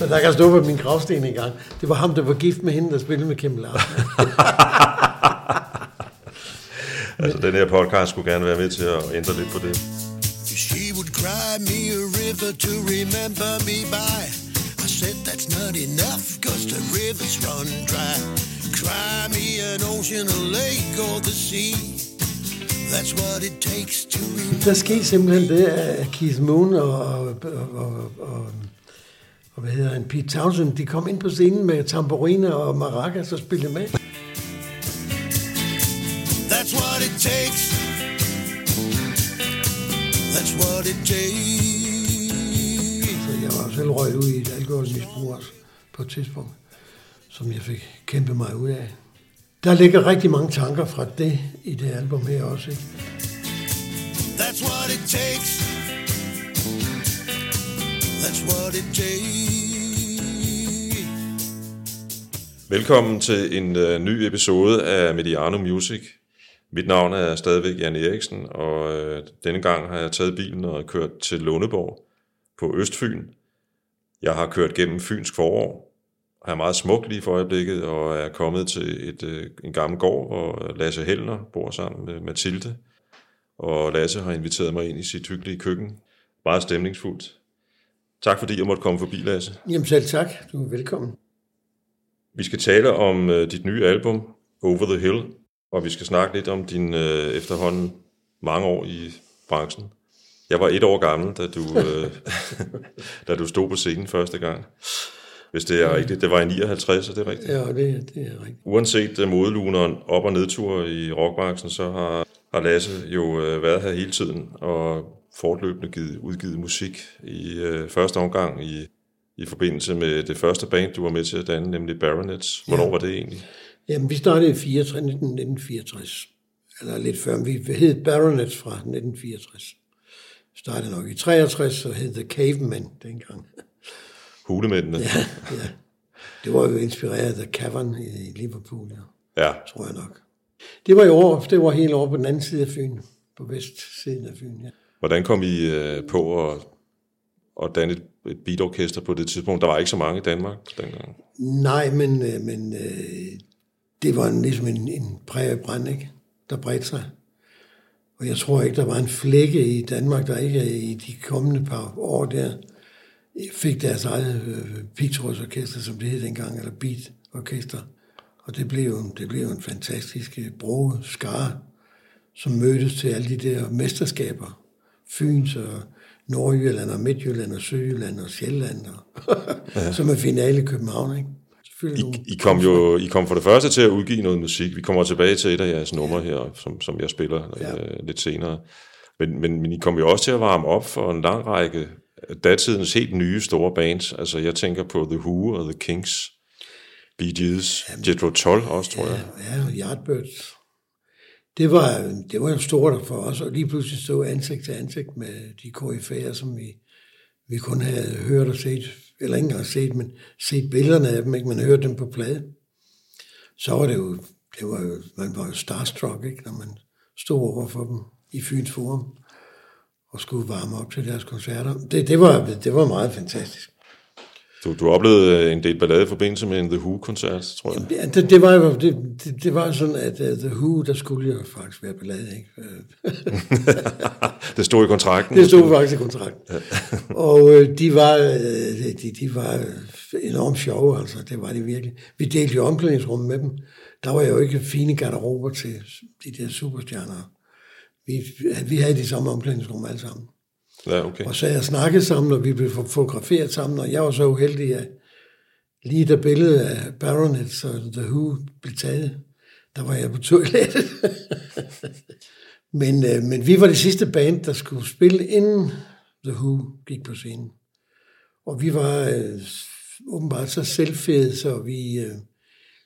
Så der kan stå på min gravsten en gang. Det var ham, der var gift med hende, der spillede med Kim Larsen. altså, den her podcast skulle gerne være med til at ændre lidt på det. She would cry me a river to remember me by. I said that's not enough, cause the rivers run dry. Cry me an ocean, a lake or the sea. That's what it takes to remember. Der skete simpelthen det, at Keith Moon og, og, og, og, og hvad hedder han, Pete Townsend, de kom ind på scenen med tamburiner og maracas og spillede med. That's what it takes. That's what it takes. Så jeg var selv røget ud i et alkoholmisbrug også på et tidspunkt, som jeg fik kæmpet mig ud af. Der ligger rigtig mange tanker fra det i det album her også. Ikke? That's what it takes. That's what it takes. Velkommen til en uh, ny episode af Mediano Music. Mit navn er stadigvæk Jan Eriksen, og uh, denne gang har jeg taget bilen og kørt til Lundeborg på Østfyn. Jeg har kørt gennem Fynsk forår, har meget smuk lige for øjeblikket, og er kommet til et, uh, en gammel gård, hvor Lasse Hellner bor sammen med Mathilde. Og Lasse har inviteret mig ind i sit hyggelige køkken. Meget stemningsfuldt. Tak fordi jeg måtte komme forbi, Lasse. Jamen selv tak, du er velkommen. Vi skal tale om uh, dit nye album, Over the Hill, og vi skal snakke lidt om din uh, efterhånden mange år i branchen. Jeg var et år gammel, da du, uh, da du stod på scenen første gang. Hvis det er rigtigt. Det var i 59, er det rigtigt? Ja, det, det er rigtigt. Uanset uh, modeluneren op- og nedtur i rockbranchen, så har, har Lasse jo uh, været her hele tiden, og fortløbende givet, udgivet musik i uh, første omgang i i forbindelse med det første band, du var med til at danne, nemlig Baronets. Hvornår ja. var det egentlig? Jamen, vi startede i 64, 1964. Eller lidt før. Vi hed Baronets fra 1964. Vi startede nok i 63, og hed The Cavemen dengang. Hulemændene? Ja, ja. Det var jo inspireret af The Cavern i Liverpool, ja. ja. Tror jeg nok. Det var i år, det var helt over på den anden side af Fyn. På vestsiden af Fyn, ja. Hvordan kom I øh, på at, at danne et et beatorkester på det tidspunkt. Der var ikke så mange i Danmark dengang. Nej, men, øh, men øh, det var en, ligesom en, en brand, ikke? der bredte sig. Og jeg tror ikke, der var en flække i Danmark, der ikke i de kommende par år der fik deres eget øh, pigtrådsorkester, som det hed dengang, eller beatorkester. Og det blev, det blev en fantastisk øh, bro, skare, som mødtes til alle de der mesterskaber. Fyns og Nordjylland og Midtjylland og Sydjylland og Sjælland, og ja. som er finale i København, ikke? I, I, kom jo I kom for det første til at udgive noget musik. Vi kommer tilbage til et af jeres numre her, som, som jeg spiller ja. øh, lidt senere. Men, men, men I kom jo også til at varme op for en lang række datidens helt nye store bands. Altså jeg tænker på The Who og The Kings, Bee Gees, Jethro Tull også, tror jeg. Ja, ja Yardbirds det var, det var jo stort for os, og lige pludselig stå ansigt til ansigt med de KF'er, som vi, vi kun havde hørt og set, eller ikke engang set, men set billederne af dem, ikke? man hørte dem på plade. Så var det jo, det var jo, man var jo starstruck, ikke? når man stod over for dem i Fyns Forum og skulle varme op til deres koncerter. Det, det, var, det var meget fantastisk. Du, du oplevede en del ballade i forbindelse med en The Who-koncert, tror jeg. Ja, det, det, var jo det, det, det var sådan, at uh, The Who, der skulle jo faktisk være ballade, ikke? det stod i kontrakten. Det stod faktisk i kontrakten. Ja. og uh, de var, uh, de, de var enormt sjove, altså. Det var de virkelig. Vi delte jo omklædningsrum med dem. Der var jo ikke fine garderober til de der superstjerner. Vi, vi havde de samme omklædningsrum alle sammen. Ja, okay. Og så jeg snakkede sammen, og vi blev fotograferet sammen, og jeg var så uheldig, at lige da billedet af Baronet og The Who blev taget, der var jeg på toilettet. men, øh, men vi var det sidste band, der skulle spille, inden The Who gik på scenen. Og vi var øh, åbenbart så selvfede, så vi øh,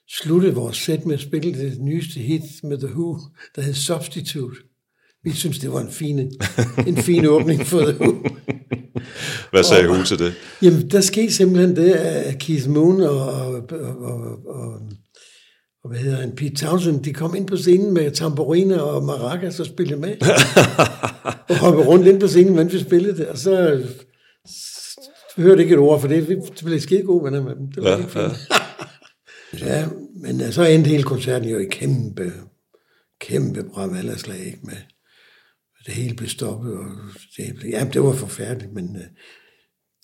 sluttede vores sæt med at spille det nyeste hit med The Who, der hed Substitute. Vi synes, det var en fin, en fin åbning for det. Hvad sagde Hu til det? Jamen, der skete simpelthen det, at Keith Moon og, og, og, og, og hvad hedder han, Pete Townsend, de kom ind på scenen med tamburiner og maracas og spillede med. og hoppede rundt ind på scenen, mens vi spillede det. Og så hørte ikke et ord, for det, vi blev skide gode venner med dem. Det var Ja, fint. Ja. ja, men øh, så endte hele koncerten jo i kæmpe, kæmpe ikke? Med, det hele blev stoppet, og det, blev, jamen, det var forfærdeligt, men øh,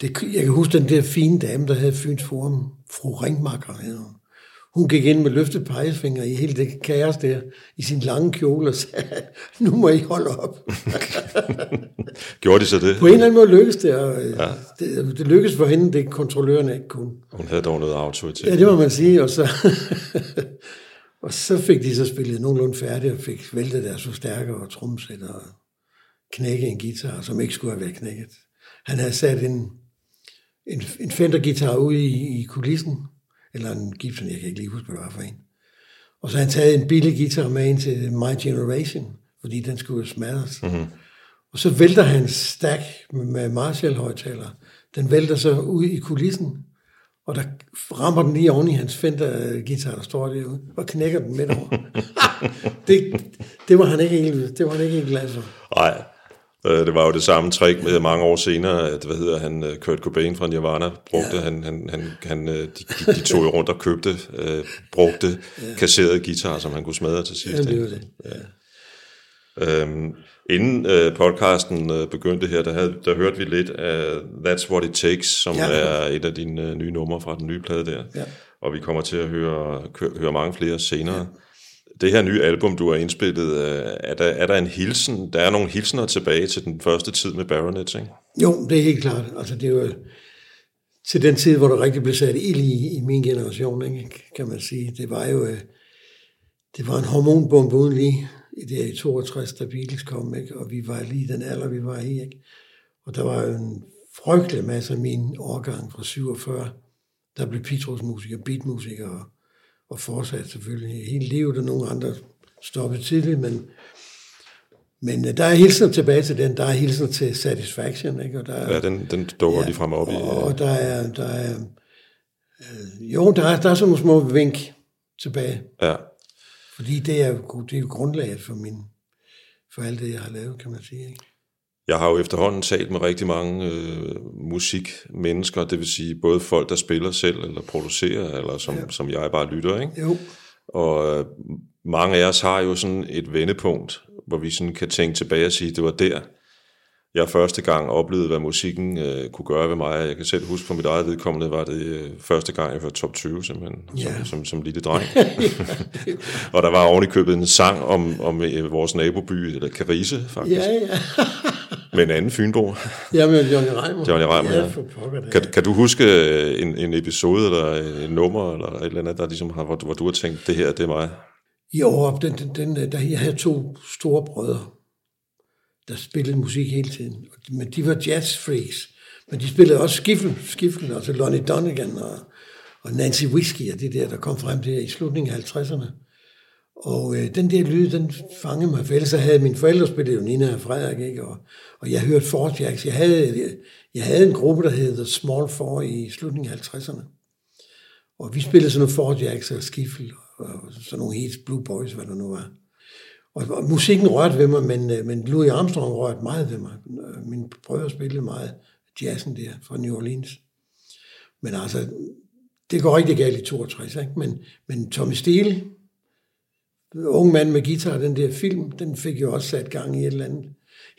det, jeg kan huske den der fine dame, der havde Fyns Forum, fru Ringmakker, hedder hun. Hun gik ind med løftet pegefinger i hele det kaos der, i sin lange kjole og sagde, nu må I holde op. Gjorde de så det? På en eller anden måde lykkedes det, og ja. det, det lykkedes for hende, det kontrollørerne ikke kunne. Hun havde dog noget autoritet. Ja, det må man sige, og så, og så fik de så spillet nogenlunde færdigt, og fik væltet deres forstærker og tromsæt og knække en guitar, som ikke skulle have været knækket. Han havde sat en, en, en Fender-guitar ude i, i kulissen, eller en Gibson, jeg kan ikke lige huske, hvad det var for en. Og så han taget en billig guitar med ind til My Generation, fordi den skulle smadres. Mm-hmm. Og så vælter han stack med Marshall-højtaler. Den vælter så ud i kulissen, og der rammer den lige oven i hans Fender-guitar, der står derude, og knækker den midt over. det, det, var han ikke helt, det var han ikke helt glad for. Nej, det var jo det samme trick med mange år senere, at hvad hedder han, øh, Kurt Cobain fra Nirvana brugte, ja. han, han, han, han, øh, de, de, tog rundt og købte, øh, brugte ja. kasserede guitar, som han kunne smadre til sidst. Ja, det var det. Ja. Øhm, inden øh, podcasten øh, begyndte her, der, havde, der hørte vi lidt af That's What It Takes, som ja. er et af dine øh, nye numre fra den nye plade der. Ja. Og vi kommer til at høre, høre mange flere senere. Ja. Det her nye album, du har indspillet, øh, er, der, er der en hilsen? Der er nogle hilsener tilbage til den første tid med Baronets, ikke? Jo, det er helt klart. Altså, det er jo til den tid, hvor der rigtig blev sat ild i, i min generation, ikke, kan man sige. Det var jo øh, det var en hormonbombe uden lige i det i 62, da Beatles kom, ikke? og vi var lige den alder, vi var i. Ikke? Og der var jo en frygtelig masse af min årgang fra 47, der blev Petros-musiker, beatmusiker og, og fortsat selvfølgelig hele livet, og nogle andre stoppede tidligt, men, men øh, der er hilsen tilbage til den, der er hilsen til Satisfaction, ikke? Og der er, Ja, den, den dukker ja, lige frem op i... og, og der er, der er øh, jo, der er, der er sådan nogle små vink tilbage. Ja, Fordi det er, det er jo grundlaget for, min, for alt det, jeg har lavet, kan man sige. Ikke? Jeg har jo efterhånden talt med rigtig mange øh, musikmennesker, det vil sige både folk, der spiller selv, eller producerer, eller som, ja. som jeg bare lytter, ikke? Jo, Og øh, mange af os har jo sådan et vendepunkt, hvor vi sådan kan tænke tilbage og sige, det var der, jeg første gang oplevede, hvad musikken øh, kunne gøre ved mig. Jeg kan selv huske på mit eget vedkommende, var det øh, første gang, jeg var top 20 simpelthen, Ja. som, som, som lille dreng. og der var oven i købet en sang om, om øh, vores naboby, eller Carise faktisk, ja, ja. med en anden fynbo. Jamen, Johnny Reimer. Johnny Reimer, ja. ja. pokker. Kan, kan du huske øh, en, en episode, eller en nummer, eller et eller andet, der ligesom har, hvor, du- hvor du har tænkt, det her, det er mig? Jo, den, den, den, der, jeg havde to store brødre, der spillede musik hele tiden. Men de var jazzfreaks. Men de spillede også skiffel, skiffel altså Lonnie Donegan og, og Nancy Whiskey og det der, der kom frem der i slutningen af 50'erne. Og øh, den der lyd, den fangede mig, for ellers havde mine forældre spillet jo Nina og Frederik, ikke? Og, og jeg hørte Four Jacks. Jeg havde, jeg havde en gruppe, der hed The Small Four i slutningen af 50'erne. Og vi spillede sådan nogle Four Jacks og skiffel, og sådan nogle helt Blue Boys, hvad der nu var. Og, og musikken rørte ved mig, men, øh, men Louis Armstrong rørte meget ved mig. Øh, Mine brødre spillede meget jazzen der fra New Orleans. Men altså, det går rigtig galt i 62, ikke? Men, men Tommy Steele, ung mand med guitar, den der film, den fik jo også sat gang i et eller andet.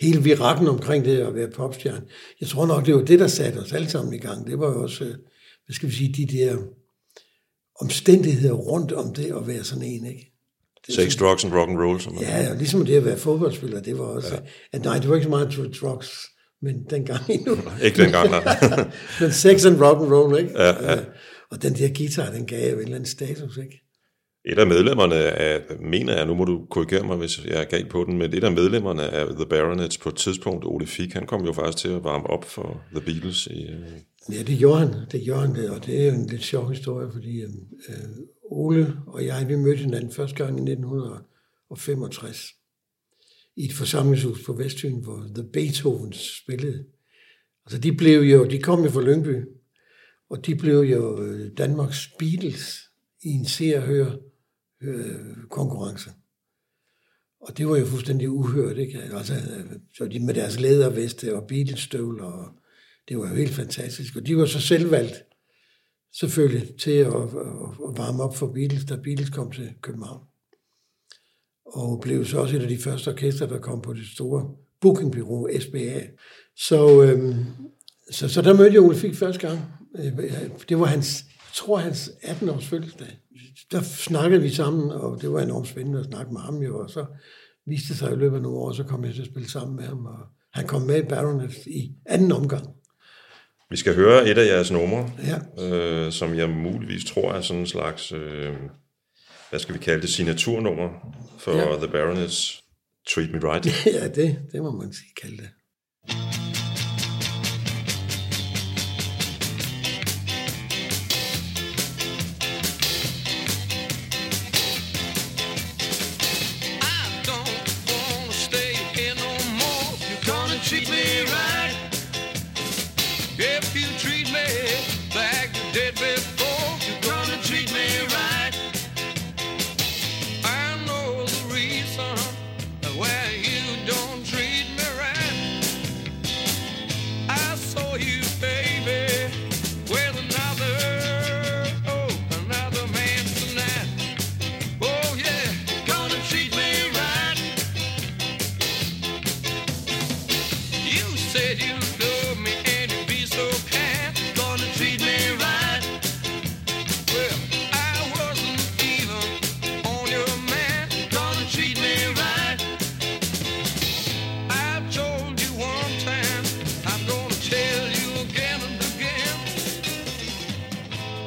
Hele virakken omkring det at være popstjerne. Jeg tror nok, det var det, der satte os alle sammen i gang. Det var jo også, øh, hvad skal vi sige, de der omstændigheder rundt om det at være sådan en, ikke? Det Sex, drugs and rock and roll, som Ja, og ligesom det at være fodboldspiller, det var også... Ja. At, nej, det var ikke så meget drugs, men dengang endnu. Ikke dengang, nej. men sex and rock and roll, ikke? Ja, ja. Og den der guitar, den gav jo et eller andet status, ikke? Et af medlemmerne af, mener jeg, nu må du korrigere mig, hvis jeg er galt på den, men et af medlemmerne af The Baronets på et tidspunkt, Ole Fick, han kom jo faktisk til at varme op for The Beatles. I, øh, Ja, det gjorde han, det gjorde han, og det er jo en lidt sjov historie, fordi øh, øh Ole og jeg, vi mødte hinanden første gang i 1965 i et forsamlingshus på Vestfyn, hvor The Beethovens spillede. Altså de blev jo, de kom jo fra Lyngby, og de blev jo øh, Danmarks Beatles i en se og øh, konkurrence. Og det var jo fuldstændig uhørt, ikke? Altså, øh, så de med deres læderveste og Beatles-støvler, og det var jo helt fantastisk. Og de var så selvvalgt, selvfølgelig, til at, at, varme op for Beatles, da Beatles kom til København. Og blev så også et af de første orkester, der kom på det store bookingbureau, SBA. Så, øhm, så, så der mødte jeg Ole Fik første gang. Øh, øh, det var hans, jeg tror hans 18-års fødselsdag. Der snakkede vi sammen, og det var enormt spændende at snakke med ham jo, og så viste det sig i løbet af nogle år, så kom jeg til at spille sammen med ham, og han kom med i Baronet i anden omgang. Vi skal høre et af jeres numre, Ja. øh, som jeg muligvis tror er sådan en slags, øh, hvad skal vi kalde det, signaturnummer for ja. The Baronets Treat Me Right. Ja, det, det må man sige kalde det. Said you love me and you'd be so kind. Gonna treat me right. Well, I wasn't even on your mind. Gonna treat me right. I told you one time, I'm gonna tell you again and again.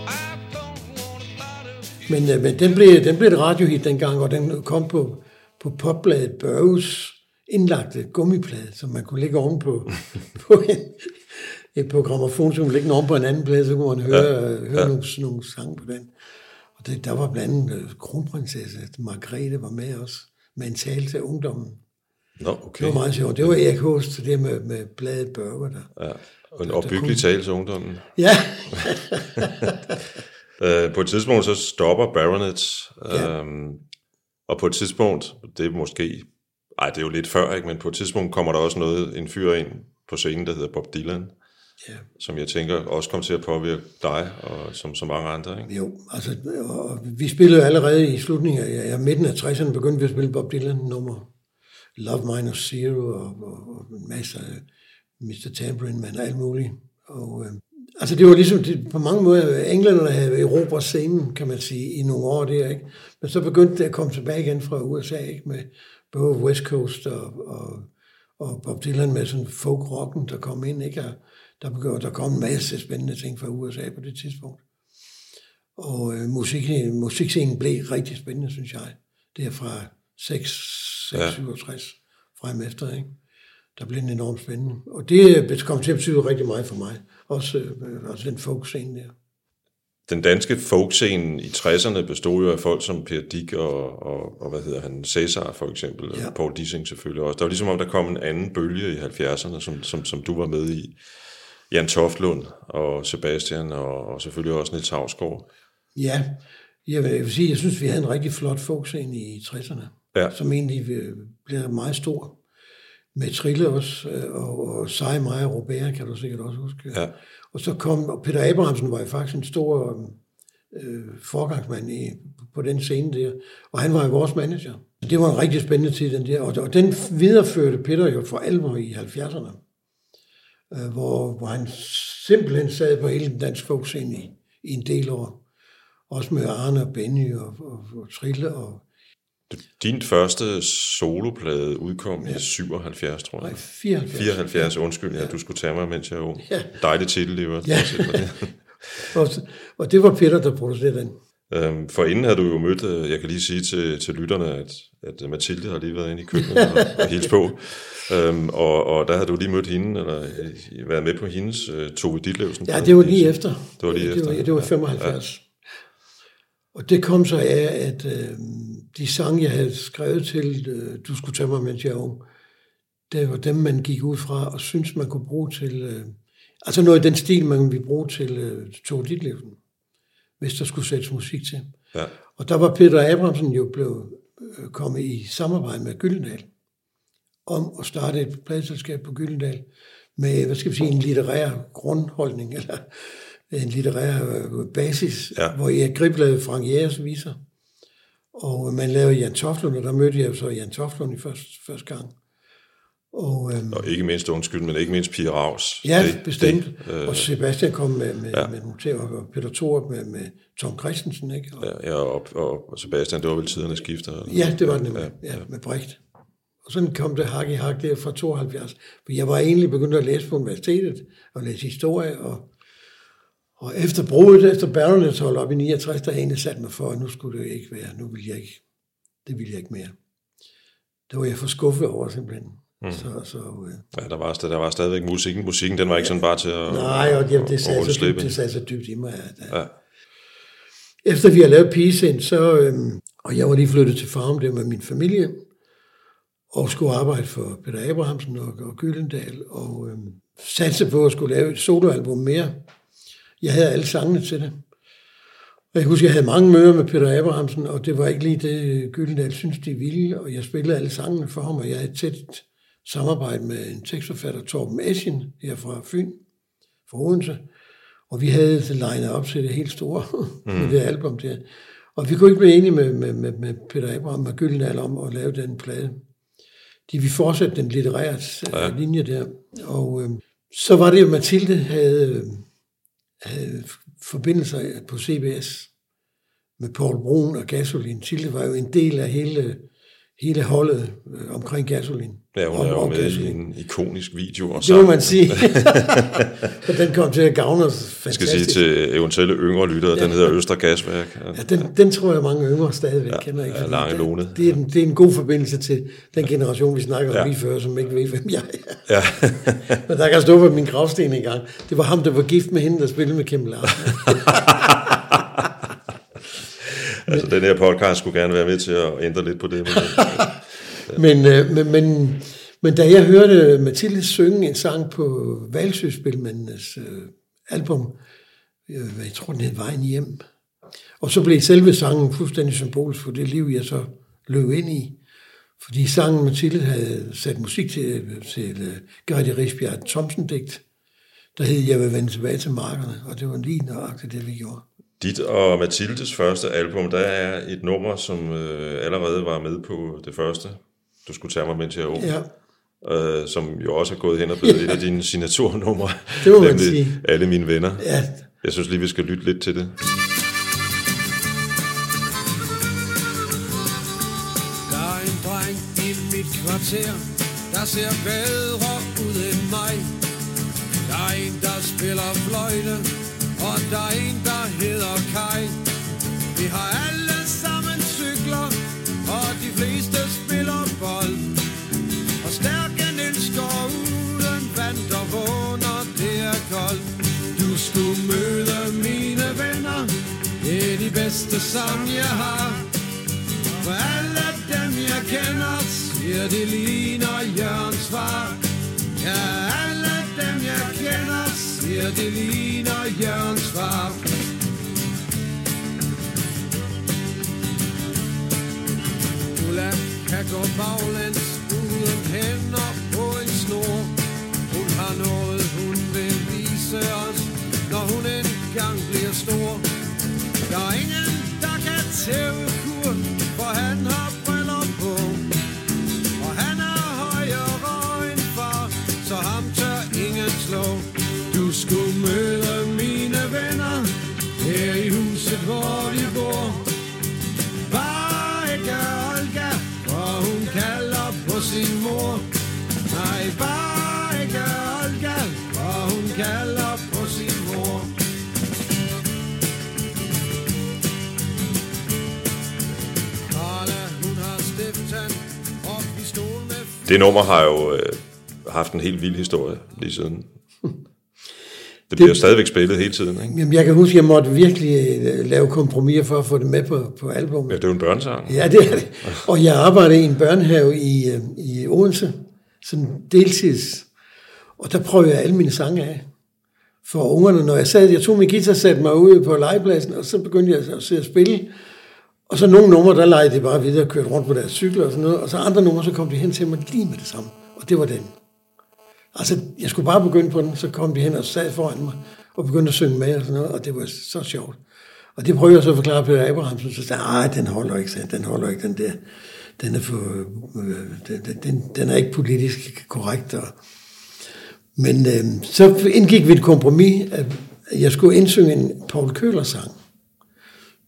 I don't wanna bother you. Men, øh, men den, blev, den blev et radiohit dengang, og den kom på, på popbladet Børges indlagte gummiplade, som man kunne lægge oven på, på en, et man lægge den oven på en anden plade, så kunne man høre, ja. høre ja. nogle, nogle sange på den. Og det, der var blandt andet øh, kronprinsesse Margrethe var med også, med en tale til ungdommen. Nå, Det okay. var meget sjovt. Det var Erik Host, det med, med bladet Børge der. Ja. Og en opbyggelig tale til ungdommen. Ja, Øh, på et tidspunkt så stopper Baronet, Ja. øhm, og på et tidspunkt, det er måske, ej det er jo lidt før, ikke? men på et tidspunkt kommer der også noget, en fyr ind på scenen, der hedder Bob Dylan, ja. som jeg tænker også kommer til at påvirke dig, og som så mange andre. Ikke? Jo, altså, og vi spillede allerede i slutningen af ja, midten af 60'erne, begyndte vi at spille Bob Dylan nummer Love Minus Zero og, og, og en masse af Mr. Tambourine Man og alt muligt. Og, øh, altså det var ligesom, det, på mange måder, englænderne havde erobret scenen, kan man sige, i nogle år der, ikke? Men så begyndte det at komme tilbage igen fra USA, ikke? Med både West Coast og, og, og Bob Dylan med sådan folk-rocken, der kom ind, ikke? Og der, begyndte, der kom en masse spændende ting fra USA på det tidspunkt. Og øh, musik, musikscenen blev rigtig spændende, synes jeg. Det er fra 6, 6 Ja. 67 frem efter, ikke? Der blev den enormt spændende. Og det øh, kom til at betyde rigtig meget for mig. Også, øh, også den folkscene der. Den danske folkscene i 60'erne bestod jo af folk som Per Dick og, og, og hvad hedder han, Cæsar for eksempel, Ja. og Paul Dissing selvfølgelig også. Der var ligesom om, der kom en anden bølge i 70'erne, som, som, som du var med i. Jan Toftlund og Sebastian og, og selvfølgelig også Niels Havsgaard. Ja, jeg vil, jeg vil sige, jeg synes, vi havde en rigtig flot folkscene i 60'erne. Ja. Som egentlig øh, blev meget stor. Med Trille også, øh, og, og Seje mig og Robert, kan du sikkert også huske. Ja. Og så kom, og Peter Abrahamsen var jo faktisk en stor øh, forgangsmand i, på den scene der, og han var jo vores manager. Det var en rigtig spændende tid, den der, og, og den videreførte Peter jo for alvor i 70'erne, øh, hvor, hvor han simpelthen sad på hele den danske folkscene i, i en del år. Også med Arne og Benny og, og, og Trille og din første soloplade udkom ja. i 77, tror jeg. nej, 74. 74, undskyld, ja, du skulle tage mig, mens jeg var. Ja. Dejlig titel, i øvrigt. Ja. Og, og det var Peter, der producerede den. Øhm, for inden havde du jo mødt, øh, jeg kan lige sige til, til lytterne, at, at Mathilde har lige været inde i køkkenet og, og hilst på. Øhm, og, og der havde du lige mødt hende, eller øh, været med på hendes uh, Tove Ditlevsen. Ja, det var lige efter. Det var lige det efter, Var, det var ja. 75. Og det kom så af, at øh, de sange, jeg havde skrevet til, øh, du skulle tage mig, mens jeg var ung, det var dem, man gik ud fra og syntes, man kunne bruge til... Øh, altså noget af den stil, man ville bruge til øh, Tove Ditlevsen, hvis der skulle sættes musik til. Ja. Og der var Peter Abrahamsen jo blevet øh, kommet i samarbejde med Gyldendal om at starte et pladeselskab på Gyldendal med, hvad skal vi sige, en litterær grundholdning, eller en litterær øh, basis, Ja. hvor jeg Grib lavede Frank Jægers viser, og man lavede Jan Toflund, og der mødte jeg så Jan Toflund i første, første gang. Og, øhm, Og ikke mindst, undskyld, men ikke mindst Pia Raus. Ja, Det- bestemt. det, øh, og Sebastian kom med, med, ja. med noter, og Peter Thorup med, med Tom Christensen, ikke? Og, Ja, og, og, og Sebastian, det var vel tiderne skifter? eller? ja, det var det nemlig. Ja, ja, med Brecht. Og sådan kom det hak i hak der fra 72. For jeg var egentlig begyndt at læse på universitetet, og læse historie, og, og efter brudet, efter Berlines hold op i 69, der egentlig sat mig for, at nu skulle det ikke være, nu vil jeg ikke, det vil jeg ikke mere. Det var jeg for skuffet over simpelthen. Mm. Så, så, øh, Ja, der var, der var stadigvæk musikken. Musikken, den var ikke sådan bare til at, nej, og det, at det, sad rulle så dybt, det sad så dybt i mig, at, Ja. Efter vi har lavet Pigesind, så, øhm, og jeg var lige flyttet til Farum, det var med min familie, og skulle arbejde for Peter Abrahamsen og, og Gyldendal, og øhm, satse på at skulle lave et soloalbum mere. Jeg havde alle sangene til det. Og jeg husker, jeg havde mange møder med Peter Abrahamsen, og det var ikke lige det, Gyldendal synes, de ville, og jeg spillede alle sangene for ham, og jeg havde et tæt samarbejde med en tekstforfatter, Torben Eschen, her fra Fyn, fra Odense, og vi havde legnet op til det helt store mm. med det album der. Og vi kunne ikke blive enige med, med, med, med Peter Abraham og Gyldendal om at lave den plade. De vi fortsætte den litterære ja. linje der. Og øh, så var det jo, Mathilde havde, øh, havde forbindelser på CBS med Paul Brun og Gasolin. Tilde var jo en del af hele, hele holdet øh, omkring Gasolin. Ja, hun Om- er jo med i en ikonisk video. Og Det må man sige. og den kom til at gavne os Jeg skal sige fantastisk. til eventuelle yngre lyttere, den hedder Østre Gasværk. Ja. Ja, den, den tror jeg, mange yngre stadigvæk ja, kender. Ikke? ja, Lange det- Lone. Det er, en, det er en god forbindelse til den generation, vi snakker om Ja. ja. lige før, som ikke ved, hvem jeg er. Ja. Men der kan stå på min gravsten engang. Det var ham, der var gift med hende, der spillede med Kim Larsen. altså, den her podcast skulle gerne være med til at ændre lidt på det. Men, men, øh, men, men, men da jeg hørte Mathilde synge en sang på Valsøspilmændenes øh, album, øh, jeg tror, den hed Vejen hjem, og så blev selve sangen fuldstændig symbolisk for det liv, jeg så løb ind i. Fordi sangen Mathilde havde sat musik til, øh, til øh, uh, Gerdi Risbjerg Thomsen-digt, der hed Jeg vil vende tilbage til markerne, og det var lige nøjagtigt det, vi gjorde. dit og Mathildes første album, der er et nummer, som øh, allerede var med på det første. Du skulle tage mig, mens jeg er ung. Ja, Øh, som jo også er gået hen og blevet et af dine signaturnumre. Det må man sige. Alle mine venner. ja Jeg synes lige, vi skal lytte lidt til det. Der er en dreng i mit kvarter, der ser bedre ud end mig. Der er en, der spiller fløjte, og der er en, der hedder Kai. Bedste, som jeg har. For alle dem jeg kender Siger det ligner Jørgens far. Ja, alle dem jeg kender Siger det ligner Jørgens far. Ulla kan gå baglæns Uden hænder. Der Det nummer har jo øh, haft en helt vild historie lige siden. Det bliver jo stadigvæk spillet hele tiden, ikke? Jamen, jeg kan huske, at jeg måtte virkelig øh, lave kompromiser for at få det med på, på albumet. Ja, det er jo en børnesang. Ja, det er det. Og jeg arbejdede i en børnehave i, øh, i Odense, som deltids. Og der prøvede jeg alle mine sange af for ungerne. Når jeg sad, jeg tog min guitar, satte mig ude på legepladsen, og så begyndte jeg at sidde og spille. Og så nogle numre, der legede de bare videre og kørte rundt på deres cykler og sådan noget. Og så andre numre, så kom de hen til mig lige med det samme. Og det var den. Altså, jeg skulle bare begynde på den, så kom de hen og sad foran mig, og begyndte at synge med og sådan noget, og det var så sjovt. Og det prøvede jeg så at forklare Peter Abrahamsen, så sagde nej, den holder ikke, sagde, den holder ikke, den der, den er, for, øh, den, den, den er ikke politisk korrekt. Og, men øh, så indgik vi et kompromis, at jeg skulle indsynge en Paul Køler sang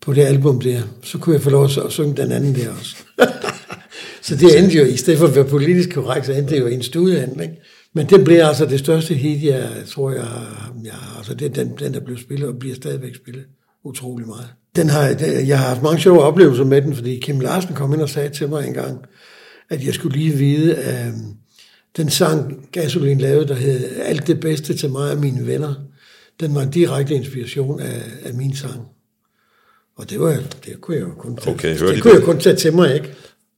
på det album der. Så kunne jeg få lov at synge den anden der også. så det endte jo, i stedet for at være politisk korrekt, så endte det jo i en studiehandling. Men det blev altså det største hit, jeg tror, jeg, jeg altså det, den, den, der blev spillet og bliver stadigvæk spillet utrolig meget. Den har, jeg har haft mange sjove oplevelser med den, fordi Kim Larsen kom ind og sagde til mig en gang, at jeg skulle lige vide, at den sang Gasolin lavede, der hed Alt det bedste til mig og mine venner, den var en direkte inspiration af, af min sang. Og det, var, det kunne jeg jo kun tage, Okay, det I kunne det? jeg kun tage til mig, ikke?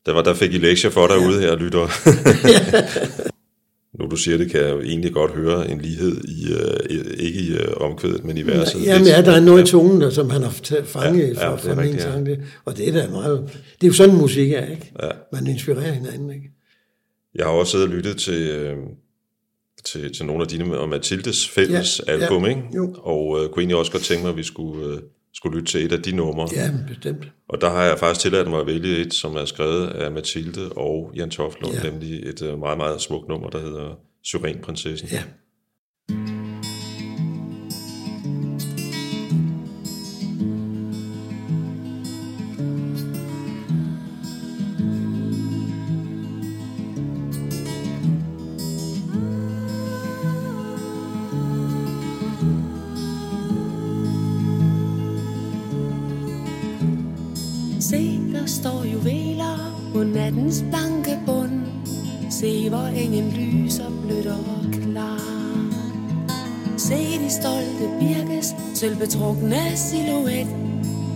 Der var der fik I lektier for derude her, lytter. nu du siger det, kan jeg jo egentlig godt høre en lighed i, uh, ikke i uh, omkvædet, men i verset. Jamen ja, der er noget i tonen, der, som han har fanget Ja, ja, ja, fra, fra min ja. sang. Det, og det er da meget... Det er jo sådan, musik er, ikke? Ja. Man inspirerer hinanden, ikke? Jeg har også siddet og lyttet til, øh, til, til nogle af dine og Mathildes fælles Ja, ja, album, ikke? jo. Og øh, kunne egentlig også godt tænke mig, at vi skulle, øh, skulle lytte til et af de numre. Ja, bestemt. Og der har jeg faktisk tilladt mig at vælge et, som er skrevet af Mathilde og Jan Toftlund, ja. Ja. nemlig et øh, meget, meget smukt nummer, der hedder Syrenprinsessen. Ja. Sølvbetrukne silhuet.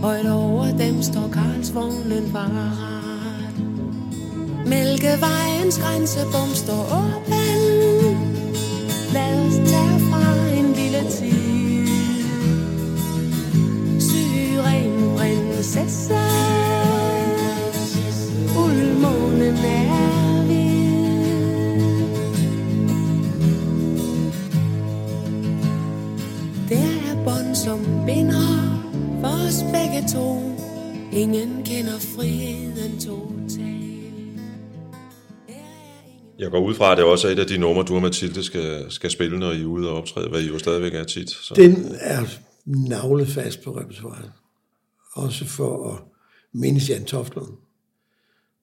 Højt over dem står Karlsvognen parat. Mælkevejens grænsebom står åben. To Ingen kender friheden total Der er ingen Jeg går ud fra, at det også er et af de numre, du og Mathilde skal, skal spille, når I er ude og optræde, hvad I jo stadigvæk er tit. Så. Den er navlet fast på repertoiret. Også for at mindes Jan Toftlund.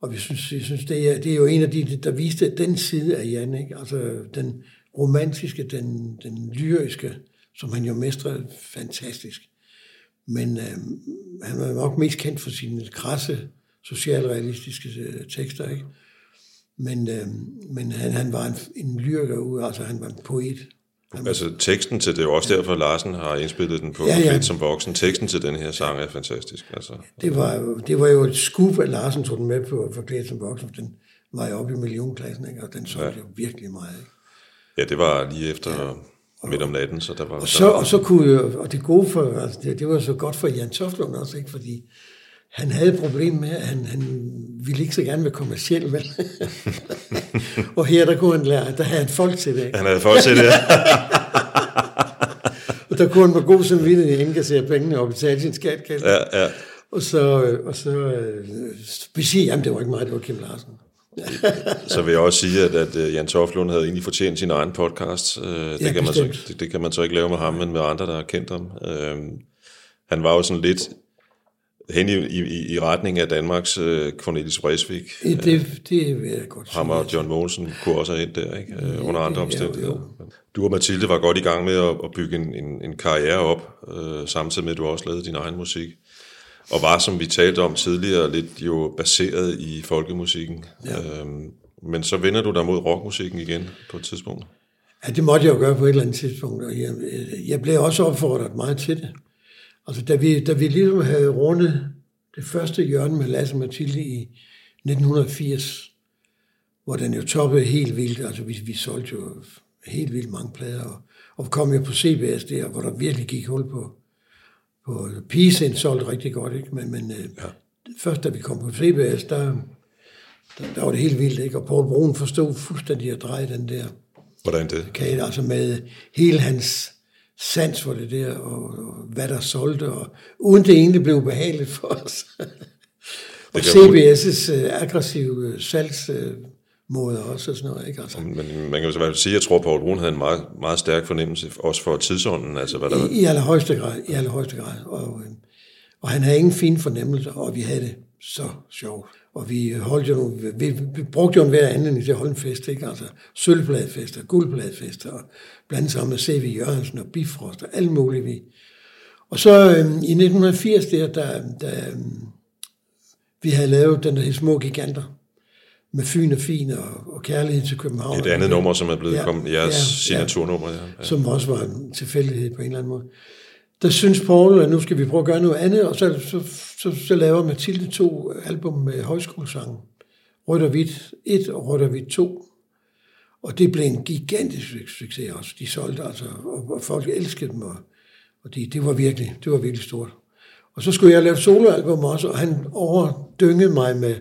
Og vi synes, jeg synes det, er, det er jo en af de, der viste den side af Jan, ikke? Altså den romantiske, den, den lyriske, som han jo mestrede fantastisk. Men øh, han var nok mest kendt for sine krasse, socialrealistiske øh, tekster, ikke? Men, øh, men han, han var en, en lyriker ude, altså han var en poet. Han Altså teksten til det er jo også derfor, Larsen har indspillet den på Ja, ja, ja. ja. som voksen. Teksten til den her sang er fantastisk. Altså, Det var, jo- det var jo et skub, at Larsen tog den med på Forklædt som voksen. Den var jo oppe i millionklassen, ikke? og den solgte ja. jo virkelig meget. Ikke? ja, det var lige efter ja. Midt om natten, så der var... Og, så, og så kunne og det gode for, altså det, det var så godt for Jan Toftlund også, ikke? fordi han havde et problem med, at han, han ville ikke så gerne være kommersiel, vel? og her der kunne han lære, der havde han folk til det, ikke? Han havde folk til det. og der kunne han med god samvittighed indkassere pengene og betale sin skat, ja, ja. Og så, øh, og så øh, sige, jamen det var ikke mig, det var Kim Larsen. Så vil jeg også sige, at, at øh, Jan Toflund havde egentlig fortjent sin egen podcast. Øh, det, Ja, kan man så, det, det kan man så ikke lave med ham, men med andre, der har kendt ham. Øh, han var jo sådan lidt hen i, i, i retning af Danmarks øh, Cornelis Vreeswijk. Det, det, det vil jeg godt. Ham og John Mogensen kunne også have endt der, ikke? Øh, under andre omstændigheder. Du og Mathilde var godt i gang med at, at bygge en, en, en karriere op, øh, samtidig med, at du også lavede din egen musik. Og var, som vi talte om tidligere, lidt jo baseret i folkemusikken. Ja. Øhm, men så vender du dig mod rockmusikken igen på et tidspunkt. Ja, det måtte jeg jo gøre på et eller andet tidspunkt, og jeg, jeg blev også opfordret meget til det. Altså, da vi, da vi ligesom havde rundet det første hjørne med Lasse Mathilde i 1980, hvor den jo toppede helt vildt, altså vi, vi solgte jo helt vildt mange plader, og, og kom jo på CBS der, hvor der virkelig gik hul på, på Pisen solgte rigtig godt, ikke? Men, men ja. først da vi kom på CBS, der, der, der var det helt vildt, ikke? Og Paul Brun forstod fuldstændig at dreje den der Hvordan det? Kate, altså med hele hans sans for det der, og, og hvad der solgte, og uden det egentlig blev behageligt for os. og CBS' øh, aggressive salgsmåder også og sådan noget, ikke? Altså, Men man kan jo så i hvert fald sige, at jeg tror, at Paul Brun havde en meget, meget stærk fornemmelse, også for tidsånden, altså hvad der I, I allerhøjeste grad, i allerhøjeste grad. Og, øh, og han havde ingen fine fornemmelser, og vi havde det så sjovt. Og vi holdt jo nogle, vi, vi brugte jo en hver anledning til at holde en fest, ikke? Altså sølvbladfester, guldbladfester, og blandt sammen med C.V. Jørgensen og Bifrost og alt muligt. Vi. Og så øh, i 1980, der, der, der øh, vi havde lavet den der hed Små Giganter, med Fyn og Fin og, og Kærlighed til København. et andet nummer, som er blevet Ja, kommet, jeres ja, signaturnummer. Ja. Ja. som også var en tilfældighed på en eller anden måde. Der synes Paul, at nu skal vi prøve at gøre noget andet, og så, så, så, så laver Mathilde to album med højskolesange. Rødt og Hvidt 1 og Rødt og Hvidt 2. Og det blev en gigantisk succes også. De solgte altså, og, og folk elskede dem, og, og de, det, var virkelig, det var virkelig stort. Og så skulle jeg lave soloalbum også, og han overdyngede mig med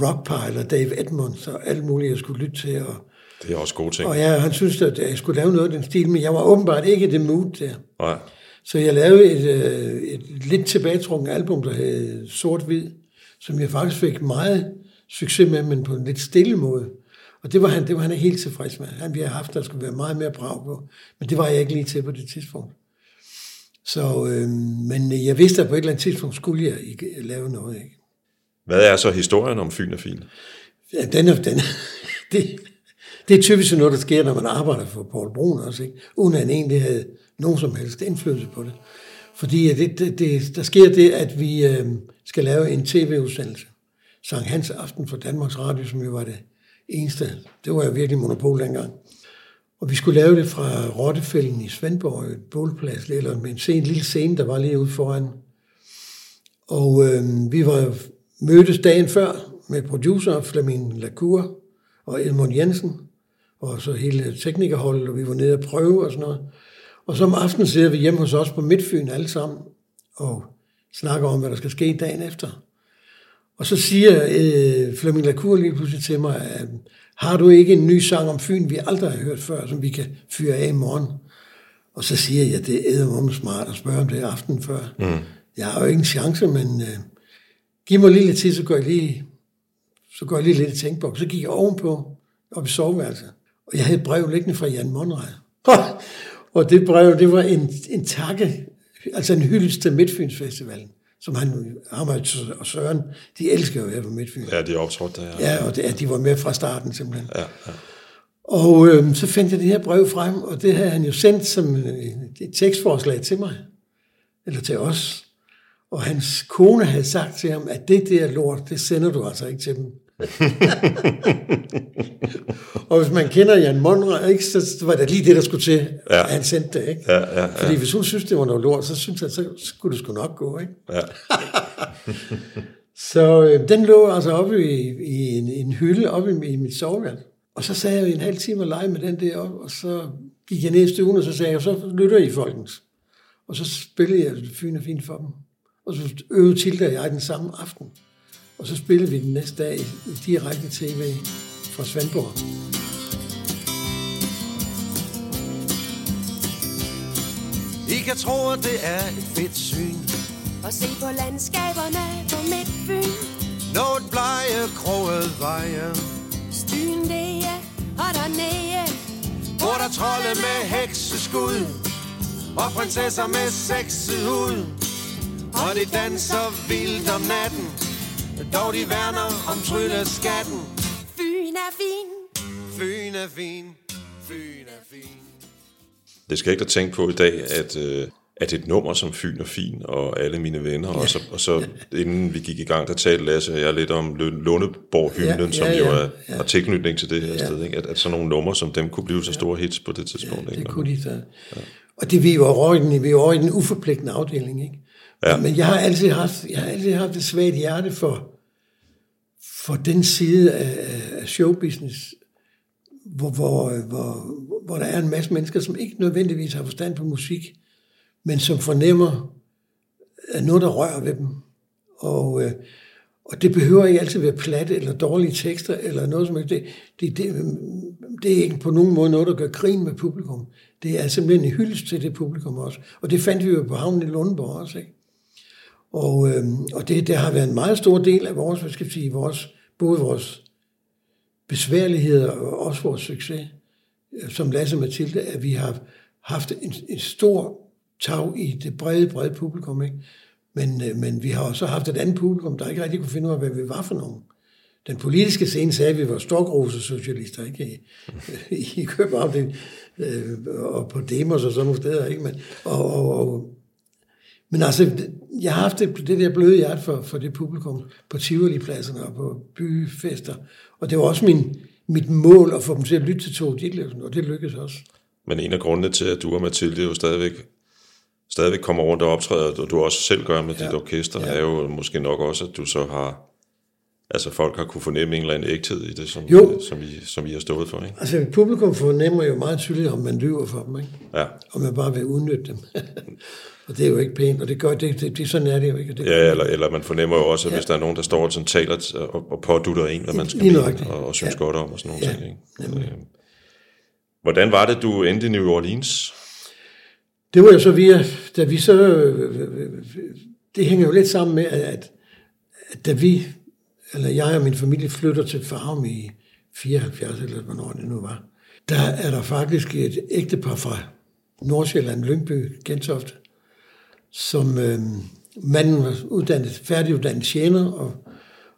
Rockpile og Dave Edmunds og alt muligt, jeg skulle lytte til, og, Det er også gode ting. og ja, han synes, at jeg skulle lave noget af den stil, men jeg var åbenbart ikke i det mood der. Nej. Så jeg lavede et, øh, et lidt tilbagetrukken album, der hed Sort-Hvid, som jeg faktisk fik meget succes med, men på en lidt stille måde. Og det var han, det var han helt tilfreds med. Han ville have haft, at der skulle være meget mere brag på. Men det var jeg ikke lige til på det tidspunkt. Så, øh, men jeg vidste, at på et eller andet tidspunkt skulle jeg ikke lave noget. Ikke? Hvad er så historien om Fyn og Fin? Ja, den er, den, det, det er typisk noget, der sker, når man arbejder for Paul Brun også, ikke? uden at han egentlig havde nogen som helst indflydelse på det. Fordi det, det, det, der sker det, at vi øh, skal lave en tv-udsendelse. Sankt Hans Aften for Danmarks Radio, som jo var det eneste. Det var jo virkelig monopol dengang. Og vi skulle lave det fra Rottefælden i Svendborg, et bålplads, eller med en, scene, en lille scene, der var lige ude foran. Og øh, vi var mødtes dagen før med producer Flemming Lacour og Edmund Jensen, og så hele teknikerholdet, og vi var nede og prøve og sådan noget. Og så om aftenen sidder vi hjemme hos os på Midtfyn alle sammen, og snakker om, hvad der skal ske dagen efter. Og så siger øh, Flemming Lacour lige pludselig til mig, at, har du ikke en ny sang om Fyn, vi aldrig har hørt før, som vi kan fyre af i morgen? Og så siger jeg, det er eddermumme smart at spørge om det aften før. Mm. Jeg har jo ikke en chance, men øh, giv mig lige lidt tid, så går jeg lige, så går jeg lige lidt i tænkeboks. Så gik jeg ovenpå, op i soveværelset. Og jeg havde et brev liggende fra Jan Monrej. og det brev, det var en, en takke, altså en hyldest til Midtfyns Festivalen, som han, ham og Søren, de elsker jo være på Midtfyn. Ja, de er optrådt der. Ja, og det, at de var med fra starten simpelthen. ja, ja. Og øh, så fandt jeg det her brev frem, og det havde han jo sendt som øh, et tekstforslag til mig, eller til os. Og hans kone havde sagt til ham, at det der lort, det sender du altså ikke til dem. og hvis man kender Jan Monrad, ikke, så var det lige det, der skulle til, Ja. at han sendte det. Ikke? Ja, ja, ja. Fordi hvis hun synes, det var noget lort, så synes jeg, så skulle det sgu nok gå. Ikke? ja. Så øh, den lå altså oppe i, i en, en hylde oppe i, i mit soveværelse. Og så sad jeg en halv time og lege med den der og så gik jeg ned i stuen, og så sagde jeg, så lytter I folkens. Og så spillede jeg Fyn og fint for dem. Og så øvede Tilda og jeg den samme aften. Og så spillede vi den næste dag i, direkte tv fra Svendborg. I kan tro, at det er et fedt syn. Og se på landskaberne på Midtfyn. Noget blege, kroget veje. Styen læge og dernede. Hvor der trolde med hekseskud. Og prinsesser med sexet hud. Og de danser vildt om natten. Dog de værner om trylleskatten. Fyn er fin. Fyn er fin. Fyn er fin. Det skal ikke da tænke på i dag, at, øh, at et nummer som Fyn og Fin og alle mine venner, og, så, og så inden vi gik i gang, der talte Lasse og jeg lidt om Lundeborg-hymnen, Ja, ja, som jo ja, er, ja. har tilknytning til det her sted, ikke? At, at sådan nogle numre som dem kunne blive så store hits på det tidspunkt. Det ikke? kunne de så. Og det vi er jo over i den, vi er jo over i den uforpligtende afdeling, ikke? Ja. Men jeg har altid haft, jeg har altid haft et svagt hjerte for, for den side af, af showbusiness, hvor, hvor, hvor, hvor der er en masse mennesker, som ikke nødvendigvis har forstand på musik, men som fornemmer at noget, der rører ved dem. Og, øh, og det behøver ikke altid være plat eller dårlige tekster eller noget som helst. Det, det, det, det er ikke på nogen måde noget, der gør grin med publikum. Det er simpelthen en hyldest til det publikum også. Og det fandt vi jo på havnen i Lundborg også, ikke? Og, øh, og det, det har været en meget stor del af vores, hvad skal jeg sige, vores, både vores besværligheder og også vores succes, øh, som Lasse Mathilde, at vi har haft en, en stor tag i det brede, brede publikum, ikke? Men, øh, men vi har også haft et andet publikum, der ikke rigtig kunne finde ud af, hvad vi var for nogen. Den politiske scene sagde, at vi var stokrose-socialister, ikke? I, i København øh, og på Demos og sådan nogle steder, ikke? Men, og, og, og, men altså, jeg har haft det, det der bløde hjerte for, for det publikum på Tivoli-pladserne og på byfester. Og det var også min, mit mål at få dem til at lytte til Tove Ditlevsen, og det lykkedes også. Men en af grundene til, at du og Mathilde jo stadigvæk, stadigvæk kommer rundt og optræder, og du også selv gør med ja. dit orkester, ja. er jo måske nok også, at du så har... Altså folk har kunne fornemme en eller anden ægthed i det, som, Jo. som, I, som I har stået for, ikke? Altså, publikum fornemmer jo meget tydeligt, om man lyver for dem, ikke? Ja. Og man bare vil udnytte dem. og det er jo ikke pænt, og det gør det, det, det sådan er det jo ikke. Det, Ja, eller, eller man fornemmer jo også, at Ja. hvis der er nogen, der står og sådan taler og, og pådutter en, hvad man skal mene, og, og synes Ja. godt om, og sådan nogle Ja, ting. Ikke? Øh, Hvordan var det, du endte i New Orleans? Det var jo så via, da vi så, det hænger jo lidt sammen med, at, at da vi, eller jeg og min familie flytter til Farum i 74, eller hvornår det nu var, der er der faktisk et ægtepar fra Nordsjælland, Lyngby, Gentofte, som øh, manden var uddannet, færdiguddannet tjener, og,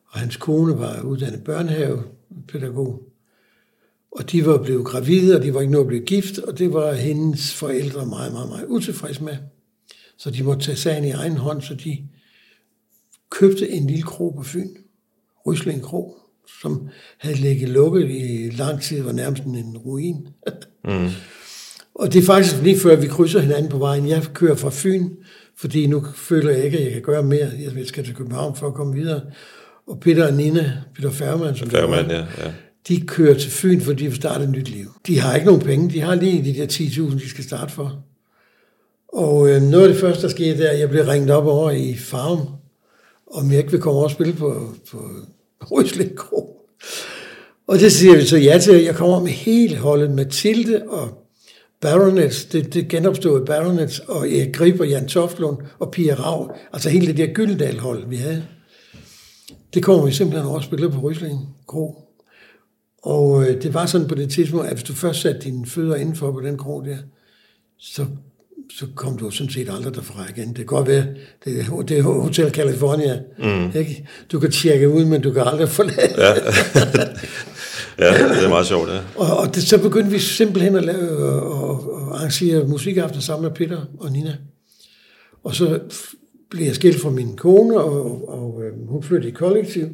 og hans kone var uddannet børnehavepædagog. Og de var blevet gravide, og de var ikke nået at blive gift, og det var hendes forældre meget, meget, meget utilfredse med. Så de måtte tage sagen i egen hånd, så de købte en lille kro på Fyn, Rysling Kro, som havde ligget lukket i lang tid, var nærmest en ruin. Mm. og det er faktisk lige før, vi krydser hinanden på vejen. Jeg kører fra Fyn, fordi nu føler jeg ikke, at jeg kan gøre mere. Jeg skal til København for at komme videre. Og Peter og Nina, Peter Færman, som Færgemand, ja, ja. de kører til Fyn, fordi de vil starte et nyt liv. De har ikke nogen penge. De har lige de der 10.000, de skal starte for. Og øh, noget af det første, der skete, er, at jeg blev ringet op over i Farm, om jeg ikke vil komme over og spille på, på Rysling Kro. Og det siger vi så ja til. Jeg kommer med hele holdet, Mathilde og Baronets, det, det genopståede Baronets, og Erik Grib og Jan Toftlund og Pia Rav, altså hele det der Gyldendal-hold, vi havde. Det kommer vi simpelthen over og spiller på Rysling Kro. Og øh, det var sådan på det tidspunkt, at hvis du først satte dine fødder indenfor på den krog der, så, så kom du sådan set aldrig derfra igen. Det kan godt være, det, det er Hotel California. Mm. Ikke? Du kan tjekke ud, men du kan aldrig forlade. Ja. Ja, det er meget sjovt, ja. Og, og det, så begyndte vi simpelthen at lave og, og arrangere musikaften sammen med Peter og Nina. Og så blev jeg skilt fra min kone, og, og, og øh, hun flyttede i kollektiv.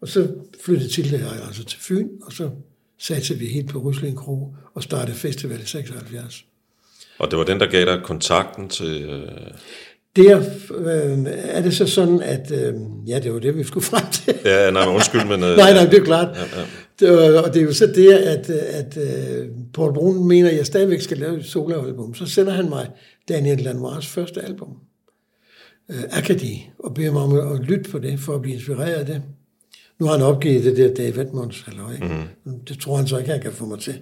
Og så flyttede til det altså til Fyn, og så satte vi helt på Rysling Kro og startede festival i 76. Og det var den, der gav dig kontakten til... Øh, Der øh, er det så sådan, at øh, ja, det var det, vi skulle frem til. ja, nej, men undskyld, men... Øh, Nej, nej, det er klart. Ja, ja. Det var, og det er jo så det, at, at, at Paul Brun mener, at jeg stadigvæk skal lave et soloalbum. Så sender han mig Daniel Lanois første album, uh, Akadi, og beder mig om at, lytte på det, for at blive inspireret af det. Nu har han opgivet det der halløj, ikke? Mm-hmm. Det tror han så ikke, han kan få mig til.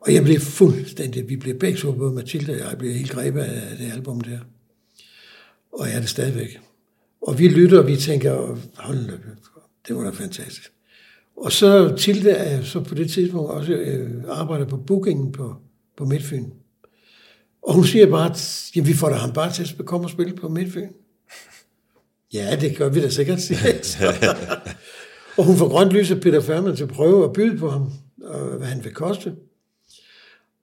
Og jeg blev fuldstændig, vi blev begge så, både Mathilde og jeg, blev helt grebet af det album der. Og jeg er det stadigvæk. Og vi lytter, og vi tænker, hold da, det var da fantastisk. Og så Tilde er så på det tidspunkt også øh, arbejder på bookingen på, på Midtfyn. Og hun siger bare, at jamen, vi får da ham bare til at komme og spille på Midtfyn. Ja, det gør vi da sikkert, siger og hun får grønt lys af Peter Færman til at prøve at byde på ham, og hvad han vil koste.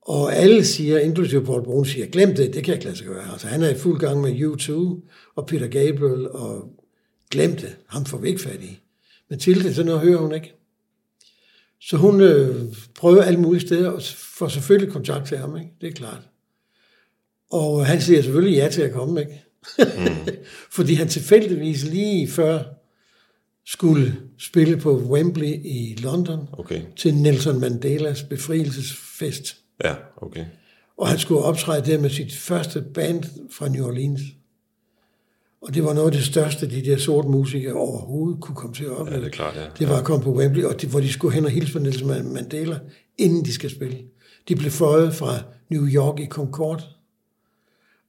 Og alle siger, inklusive Paul Brun, siger, glem det, det kan jeg ikke gøre. Altså, han er i fuld gang med U2 og Peter Gabriel, og glem det, ham får vi ikke fat i. Men Tilde, så noget hører hun ikke. Så hun øh, prøver alle mulige steder, og får selvfølgelig kontakt til ham, ikke? det er klart. Og han siger selvfølgelig ja til at komme, ikke? Mm. Fordi han tilfældigvis lige før skulle spille på Wembley i London Okay, til Nelson Mandelas befrielsesfest. ja, okay. Og han skulle optræde der med sit første band fra New Orleans. Og det var noget af det største, de der sorte musikere overhovedet kunne komme til at opleve. Ja, det er klart, ja. Det var at komme på Wembley, og det, hvor de skulle hen og hilse på Nelson Mandela inden de skal spille. De blev fløjet fra New York i Concorde,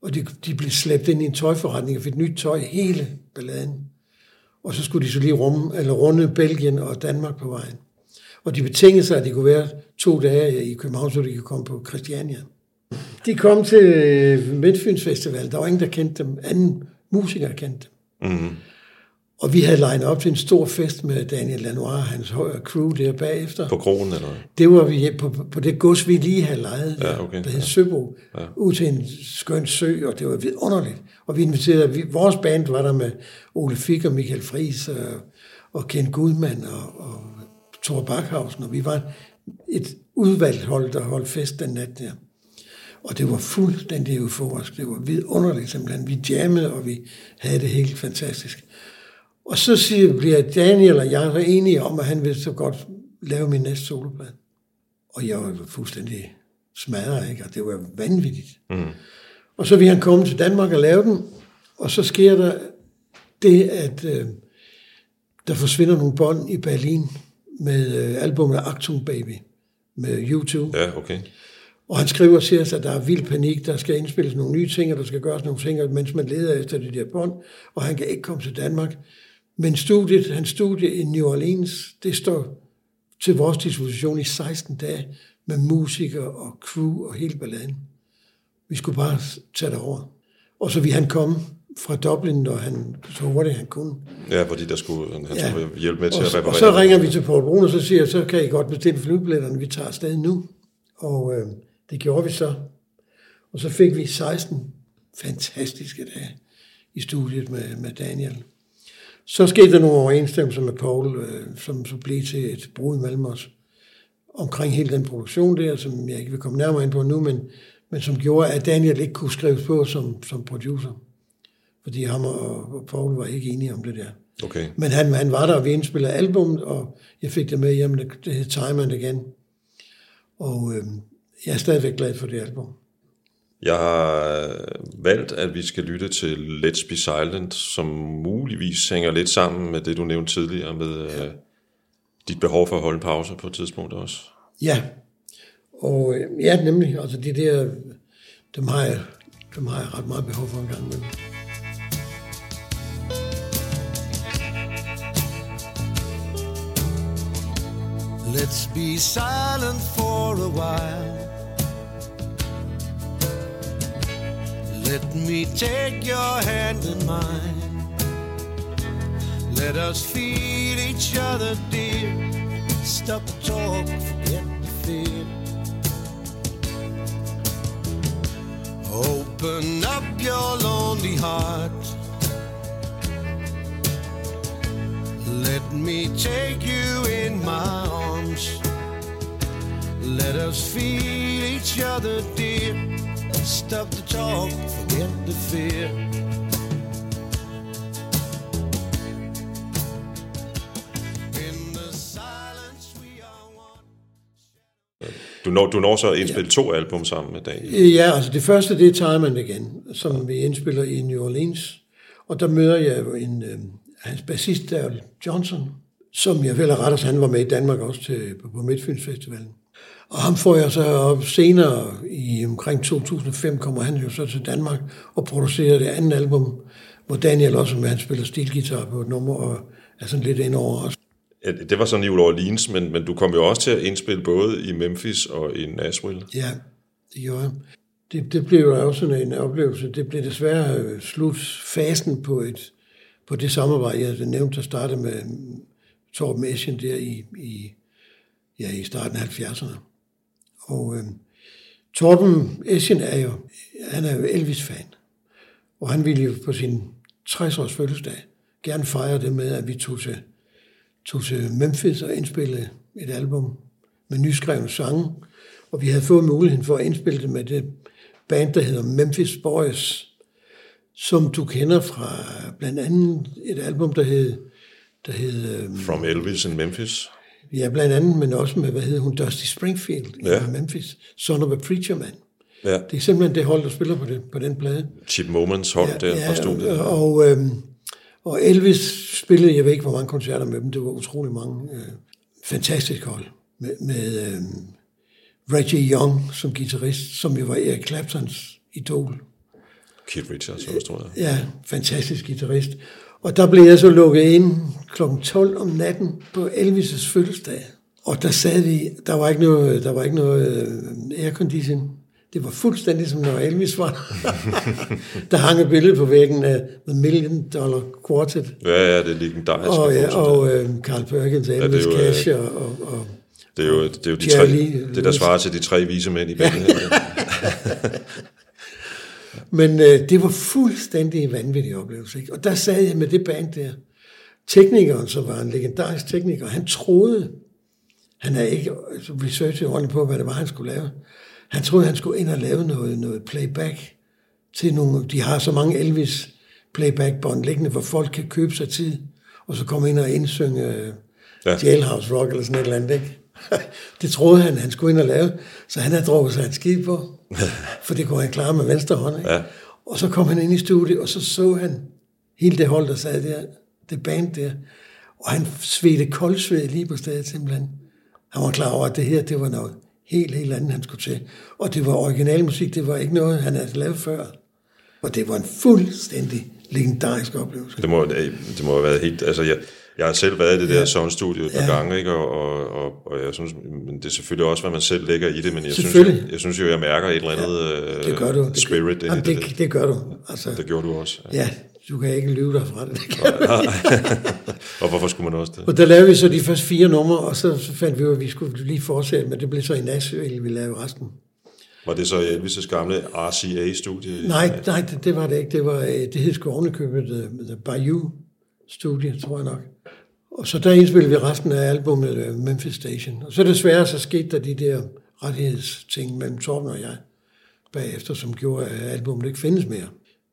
og de, de blev slæbt ind i en tøjforretning og fik nyt tøj hele balladen. Og så skulle de så lige rumme, eller runde Belgien og Danmark på vejen. Og de betingede sig, at de kunne være to dage i København, så de kunne komme på Christiania. De kom til Midtfyns Festival. Der var ingen, der kendte dem. Anden musikere kendte. Mm. Og vi havde legnet op til en stor fest med Daniel Lanois og hans højre crew der bagefter. På kronen, eller? Det var vi på, på det gods, vi lige havde lejet, Ja, okay. der hed Søbo, ja. ud til en skøn sø, og det var vidunderligt. Og vi inviterede, vi, vores band var der med Ole Fick og Michael Friis og, og Ken Gudmann og, og Thor Backhausen, og vi var et udvalgt hold, der holdt fest den nat der. Og det var fuldstændig euforisk. Det var vidunderligt simpelthen. Vi jammede, og vi havde det helt fantastisk. Og så siger, bliver Daniel og jeg så enige om, at han vil så godt lave min næste soloplade. Og jeg var fuldstændig smadret, ikke? og det var vanvittigt. Mm. Og så vil han komme til Danmark og lave den, og så sker der det, at øh, der forsvinder nogle bånd i Berlin med øh, albumet Actung Baby med U2. Ja, okay. Og han skriver til os, at der er vild panik, der skal indspilles nogle nye ting, og der skal gøres nogle ting, mens man leder efter de der bånd, og han kan ikke komme til Danmark. Men studiet, hans studie i New Orleans, det står til vores disposition i 16 dage med musikere og crew og hele balladen. Vi skulle bare tage det over. Og så vi han komme fra Dublin, og han så hurtigt han kunne. Ja, fordi der skulle, han Ja. skulle hjælpe med til Og, at reparere. og så ringer vi til Paul Brun, og så siger jeg, så kan I godt bestille flybilletterne, vi tager afsted nu. Og øh, det gjorde vi så. Og så fik vi 16 fantastiske dage i studiet med, med Daniel. Så skete der nogle overensstemmelser med Paul, øh, som så blev til et brud mellem os omkring hele den produktion der, som jeg ikke vil komme nærmere ind på nu, men, men som gjorde, at Daniel ikke kunne skrives på som, som producer. Fordi ham og, og Paul var ikke enige om det der. Okay. Men han, han var der, og vi indspillede albummet, og jeg fik det med hjem, det, det hed Time and Again. Og øh, jeg er stadigvæk glad for det album. Jeg har valgt, at vi skal lytte til Let's Be Silent, som muligvis hænger lidt sammen med det, du nævnte tidligere, med ja. dit behov for at holde en pause på et tidspunkt også. Ja, og øh, ja, nemlig, altså de der, dem har jeg, dem har jeg ret meget behov for en gang imellem. Let's be silent for a while. Let me take your hand in mine. Let us feel each other, dear. Stop the talk, forget the fear. Open up your lonely heart. Let me take you in my arms. Let us feel each other, dear. Stop the talk, the fear. In the silence we are one. Du når, du når så at indspille ja. to album sammen med Daniel. Ja, altså det første, det er Time and Again, som vi indspiller i New Orleans. Og der møder jeg jo en, øh, hans bassist, der Johnson, som jeg vel er ret, han var med i Danmark også til, på, på Midtfyns Festivalen. Og ham får jeg så op senere, i omkring 2005, kommer han jo så til Danmark og producerer det andet album, hvor Daniel også med, han spiller stilgitar på et nummer, og er sådan lidt ind over os. Ja, Det var sådan i New Orleans, men, men du kom jo også til at indspille både i Memphis og i Nashville. Ja, det gjorde jeg. Det, det blev jo også sådan en oplevelse. Det blev desværre øh, slut fasen på, et, på det samarbejde, jeg havde nævnt, der startede med Torben Eschen der i, i, ja, i starten af 70'erne. Og øh, Torben Eschen er jo, han er jo Elvis-fan. Og han ville jo på sin 60-års fødselsdag gerne fejre det med, at vi tog til, tog til Memphis og indspillede et album med nyskrevne sange. Og vi havde fået muligheden for at indspille det med det band, der hedder Memphis Boys, som du kender fra blandt andet et album, der hed, der hed øh, From Elvis in Memphis ja, blandt andet, men også med, hvad hedder hun, Dusty Springfield Ja. i Memphis, Son of a Preacher Man. Ja. Det er simpelthen det hold, der spiller på, det, på den plade. Chip Moments hold ja, der fra studiet. og, øhm, og Elvis spillede, jeg ved ikke, hvor mange koncerter med dem, det var utrolig mange. Øh, fantastisk hold. Med, med øhm, Reggie Young som guitarist, som jo var Eric Claptons idol. Keith Richards også, tror jeg. Ja, fantastisk guitarist. Og der blev jeg så lukket ind kl. 12 om natten på Elvis' fødselsdag. Og der sad vi, der var ikke noget, der var ikke noget øh, aircondition. Det var fuldstændig som når Elvis var. der hang et billede på væggen af The Million Dollar Quartet. Ja, ja, det er legendarisk. Og, ja, og øh, Carl Perkins, Elvis er ja, øh, Cash og, og, og det er jo, det er jo de tre, det der svarer til de tre vise mænd i billedet. Men øh, det var fuldstændig en vanvittig oplevelse. Ikke? Og der sad jeg med det band der. Teknikeren, som var en legendarisk tekniker, han troede, han havde ikke altså, researchet ordentligt på, hvad det var, han skulle lave. Han troede, han skulle ind og lave noget, noget playback til nogle, de har så mange Elvis playback-bånd liggende, hvor folk kan købe sig tid, og så komme ind og indsynge øh, ja. Jailhouse Rock eller sådan et eller andet, ikke? Det troede han, han skulle ind og lave, så han havde drukket sig en skid på, for det kunne han klare med venstre hånd, ikke? Ja. Og så kom han ind i studiet, og så så han hele det hold, der sad der, det band der, og han svedte koldsved lige på stedet simpelthen. Han var klar over, at det her, det var noget helt, helt andet, han skulle til. Og det var originalmusik, det var ikke noget, han havde lavet før. Og det var en fuldstændig legendarisk oplevelse. Det må, det må have været helt... Altså, jeg, jeg har selv været i det der Ja. soundstudio et par Ja. gange, ikke? Og, og, og, og jeg synes, men det er selvfølgelig også, hvad man selv lægger i det, men jeg synes, jeg, jeg synes jo, jeg mærker et eller andet øh, Det gør du. Det, spirit i Jamen, det, det, det, det gør du. Altså, det gjorde du også. Ja. ja, du kan ikke lyve dig fra det. det kan. Og hvorfor skulle man også det? Og der lavede vi så de første fire numre, og så, så fandt vi af, at vi skulle lige fortsætte, men det blev så i Nashville, vi lavede resten. Var det så Elvis' gamle RCA-studie? Nej, nej, det, det var det ikke. Det, var, øh, det hed sgu ovenikøbet The, The Bayou Studio, tror jeg nok. Og så der indspillede vi resten af albumet øh, Memphis Station. Og så desværre så skete der de der rettighedsting mellem Torben og jeg bagefter, som gjorde, at albumet ikke findes mere.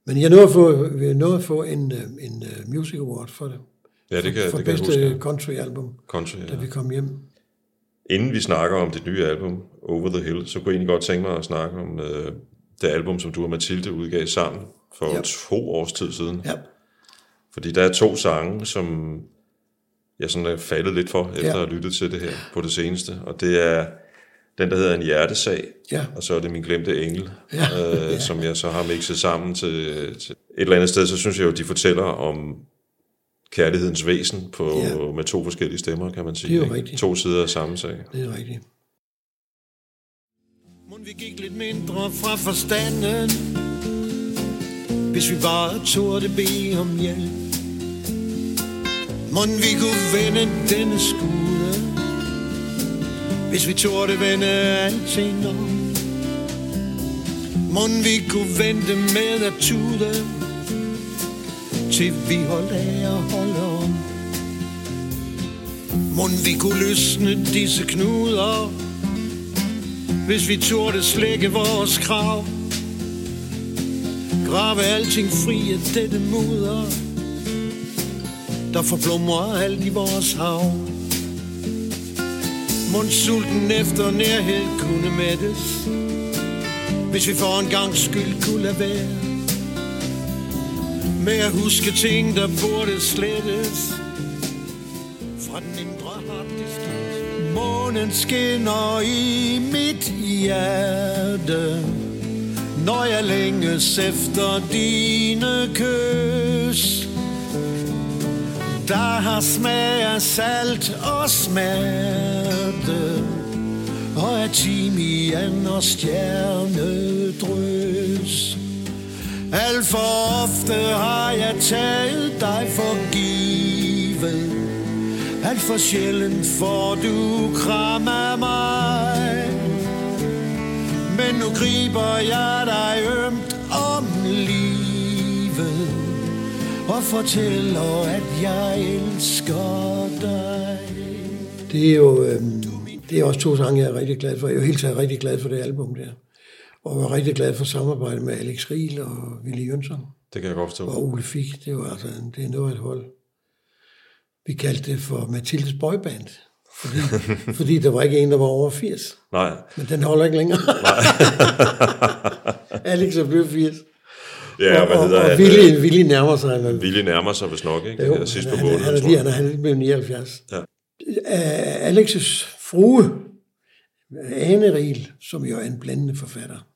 Men jeg nåede at få, vi nåede at få en, øh, en uh, Music Award for det. Ja, det kan, for det kan jeg bedste huske. country album, Country, da ja. vi kom hjem. Inden vi snakker om dit nye album, Over the Hill, så kunne jeg egentlig godt tænke mig at snakke om øh, det album, som du og Mathilde udgav sammen for Ja. to års tid siden. Ja, Fordi der er to sange, som jeg sådan er faldet lidt for, efter Ja. at have lyttet til det her på det seneste. Og det er den, der hedder En Hjertesag, ja, og så er det Min Glemte Engel, Ja. øh, Ja. som jeg så har mixet sammen til, til et eller andet sted. Så synes jeg jo, de fortæller om kærlighedens væsen på, Ja. med to forskellige stemmer, kan man sige. Det er jo ikke? rigtigt. To sider af samme sag. det er rigtigt. Må vi gik lidt mindre fra forstanden Hvis vi bare turde bede om hjælp må vi kunne vende denne skude Hvis vi turde vende alting om. Må vi kunne vente med at tude Til vi holdt af at holde om. Må vi kunne løsne disse knuder hvis vi turde slække vores krav. Grave alting fri af dette mudder. Der forblommer alt i vores hav. Mund sulten efter nærhed kunne mættes Hvis vi for en gang skyld kunne lade være. Med at huske ting, der burde slettes Fra den indre harddisk Månen skinner i mit hjerte Når jeg længes efter dine kys. Der har smag af salt og smerte Og af timian og stjernedrøs Alt for ofte har jeg taget dig for givet. Alt for sjældent får du kram af mig. Men nu griber jeg dig ømt om livet. Og fortæller, at jeg elsker dig Det er jo øhm, det er også to sange, jeg er rigtig glad for. Jeg er jo helt taget rigtig glad for det album der. Og jeg er rigtig glad for samarbejdet med Alex Riel og Willy Jønsson Det kan jeg godt forstå. og Ole Fik. Det var altså det er noget at holde. Vi kaldte det for Mathildes Boyband. Fordi, fordi der var ikke en, der var over 80. Nej, Men den holder ikke længere. Alex er blevet 80. ja, hvad og, hedder og, og han? Willy, Willy nærmer sig. Men, Willy nærmer sig vist nok, ikke? jo, Jo, sidst på han, måneden, han, han, er han, er, han er lige blevet 79. Ja. Uh, Alex's frue Ane Riel, som jo er en blændende forfatter,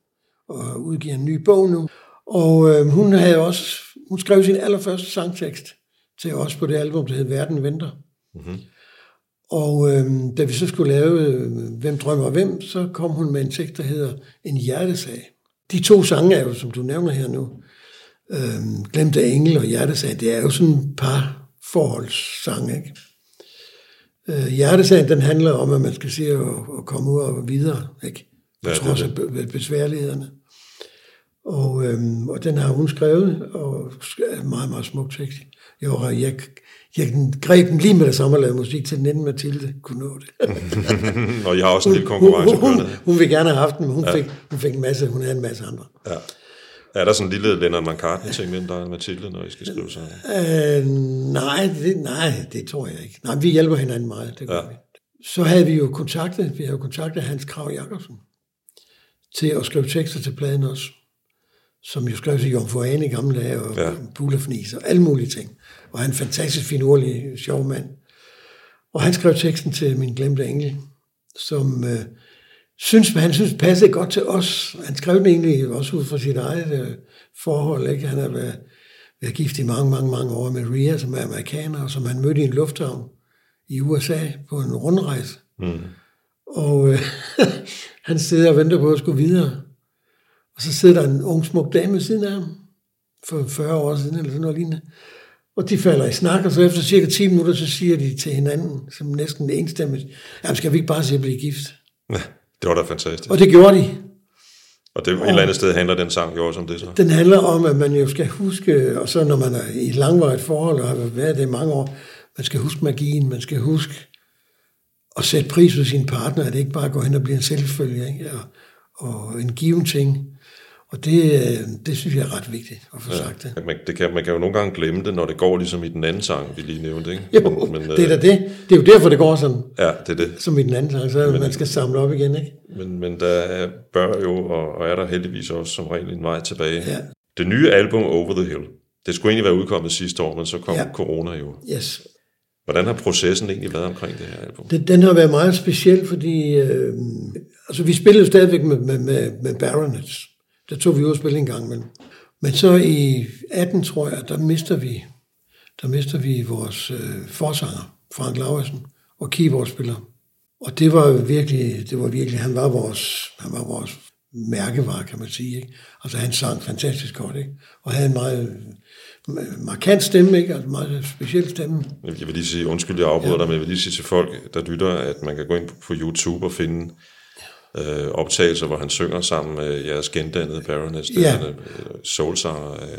og udgiver en ny bog nu. Og øh, hun havde også, hun skrev sin allerførste sangtekst til os på det album, der hed Verden Venter. Mm-hmm. Og øh, da vi så skulle lave øh, Hvem drømmer hvem, så kom hun med en tekst, der hedder En hjertesag. De to sange er jo, som du nævner her nu, øh, Glemte Engel og Hjertesag, det er jo sådan et par forholdssang, ikke? Øh, hjertesagen, den handler om, at man skal se og, og komme ud og videre, ikke? På Ja, trods af be- besværlighederne. Og, øhm, og den har hun skrevet, og er meget, meget smuk tekst. Jeg, var, jeg, jeg greb den lige med det samme og lavede musik til den Mathilde kunne nå det. og jeg har også en lille konkurrence hun, hun, kørende. hun, ville gerne have haft den, men hun, ja. fik, hun fik en masse, hun havde en masse andre. Ja. Er der sådan en lille Lennon McCartney-ting mellem dig og Mathilde, når I skal skrive sådan? Øh, nej, det, nej, det tror jeg ikke. Nej, vi hjælper hinanden meget, det gør Ja. vi. Så havde vi jo kontaktet, vi havde jo kontaktet Hans Krav Jakobsen til at skrive tekster til pladen også, som jo skrev til Jomfru Ane i gamle dage, og Ja. Bullerfnis og alle mulige ting. Og han er en fantastisk finurlig, sjov mand. Og han skrev teksten til Min Glemte Engel, som øh, synes, han synes passede godt til os. Han skrev den egentlig også ud fra sit eget øh, forhold. Ikke? Han har været, været gift i mange, mange, mange år med Ria, som er amerikaner, og som han mødte i en lufthavn i USA på en rundrejse. Mm. Og øh, han sidder og venter på at skulle videre. Og så sidder der en ung, smuk dame ved siden af ham, for 40 år siden, eller sådan noget lignende. Og de falder i snak, og så efter cirka 10 minutter, så siger de til hinanden, som næsten enstemmigt, jamen skal vi ikke bare se at blive gift? Ja, det var da fantastisk. Og det gjorde de. Og det, et eller andet sted handler den sang jo også om det så. Den handler om, at man jo skal huske, og så når man er i et langvarigt forhold, og har været det i mange år, man skal huske magien, man skal huske at sætte pris på sin partner, at det ikke bare går hen og bliver en selvfølge, ikke? Og, og en given ting. Og det, øh, det synes jeg er ret vigtigt at få ja. sagt det. Man, det kan, man kan jo nogle gange glemme det, når det går ligesom i den anden sang, vi lige nævnte. Ikke? Jo, Men, men, det er da øh, det. Det er jo derfor, det går sådan, Ja, det er det. som i den anden sang, så men, man skal samle op igen, ikke? Men, men der er, bør jo, og, og er der heldigvis også som regel en vej tilbage. Ja. Det nye album Over the Hill, det skulle egentlig være udkommet sidste år, men så kom ja. Corona jo. Yes. Hvordan har processen egentlig været omkring det her album? Den, den har været meget speciel, fordi øh, altså, vi spillede stadigvæk med, med, med, med Baronets. Der tog vi ud og spille en gang imellem. Men så i 18, tror jeg, der mister vi, der mister vi vores øh, forsanger, Frank Lauersen, og keyboardspiller. Og det var virkelig, det var virkelig, han var vores, han var vores mærkevare, kan man sige. Ikke? Altså han sang fantastisk godt, ikke? og havde en meget øh, markant stemme, ikke? Altså meget speciel stemme. Jeg vil lige sige, undskyld, jeg afbryder ja. dig, men jeg vil lige sige til folk, der lytter, at man kan gå ind på YouTube og finde øh, optagelser, hvor han synger sammen med jeres gendannede Baroness, Ja. er øh, soulsanger. Øh,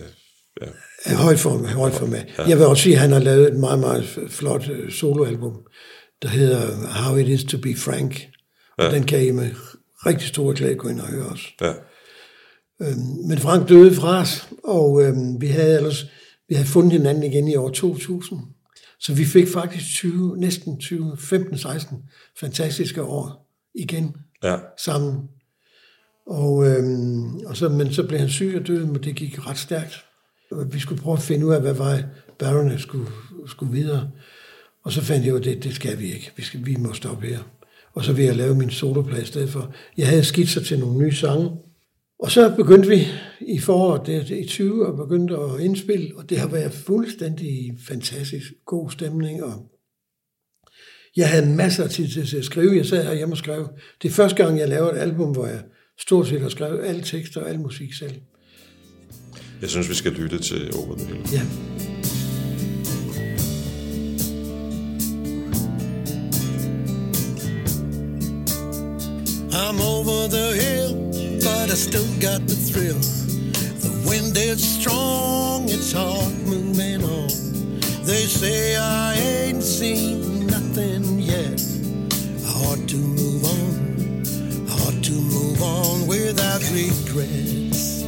ja. Højt for, højt for mig. Ja. Jeg vil også sige, at han har lavet et meget, meget flot øh, soloalbum, der hedder How It Is To Be Frank. Og den kan I med rigtig stor glæde gå ind og høre også. ja. Men Frank døde fra os, og øhm, vi havde ellers vi havde fundet hinanden igen i år 2000. Så vi fik faktisk 20, næsten 20, 15-16 fantastiske år igen ja. sammen. Og, øhm, og så, men så blev han syg og døde, men det gik ret stærkt. Vi skulle prøve at finde ud af, hvad vej Baronet skulle, skulle videre. Og så fandt jeg ud af, det, det skal vi ikke. Vi, skal, vi må stoppe her. Og så vil jeg lave min soloplade i stedet for. Jeg havde skitser til nogle nye sange. Og så begyndte vi i foråret det, det, i 20 og begyndte at indspille, og det har været fuldstændig fantastisk god stemning. Og jeg havde masser af tid til at skrive. Jeg sad herhjemme og skrev. Det er første gang, jeg laver et album, hvor jeg stort set har skrevet alle tekster og al musik selv. Jeg synes, vi skal lytte til Over the Hill. Ja. I'm over the hill, but I still got the thrill. The wind is strong, it's hard moving on. They say I ain't seen to move on, hard to move on without regrets.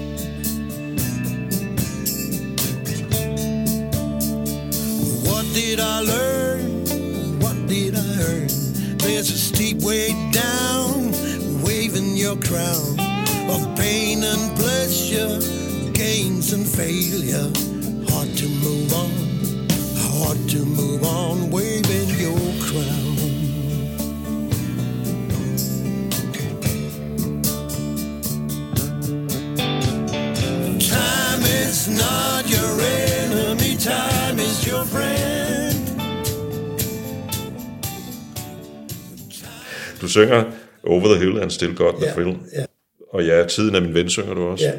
What did I learn? What did I earn? There's a steep way down, waving your crown of pain and pleasure, gains and failure. Hard to move on, hard to move on, Du synger Over the Hill and Still Got the Ja, Thrill. ja. Og ja, Tiden er min ven, synger du også. Ja.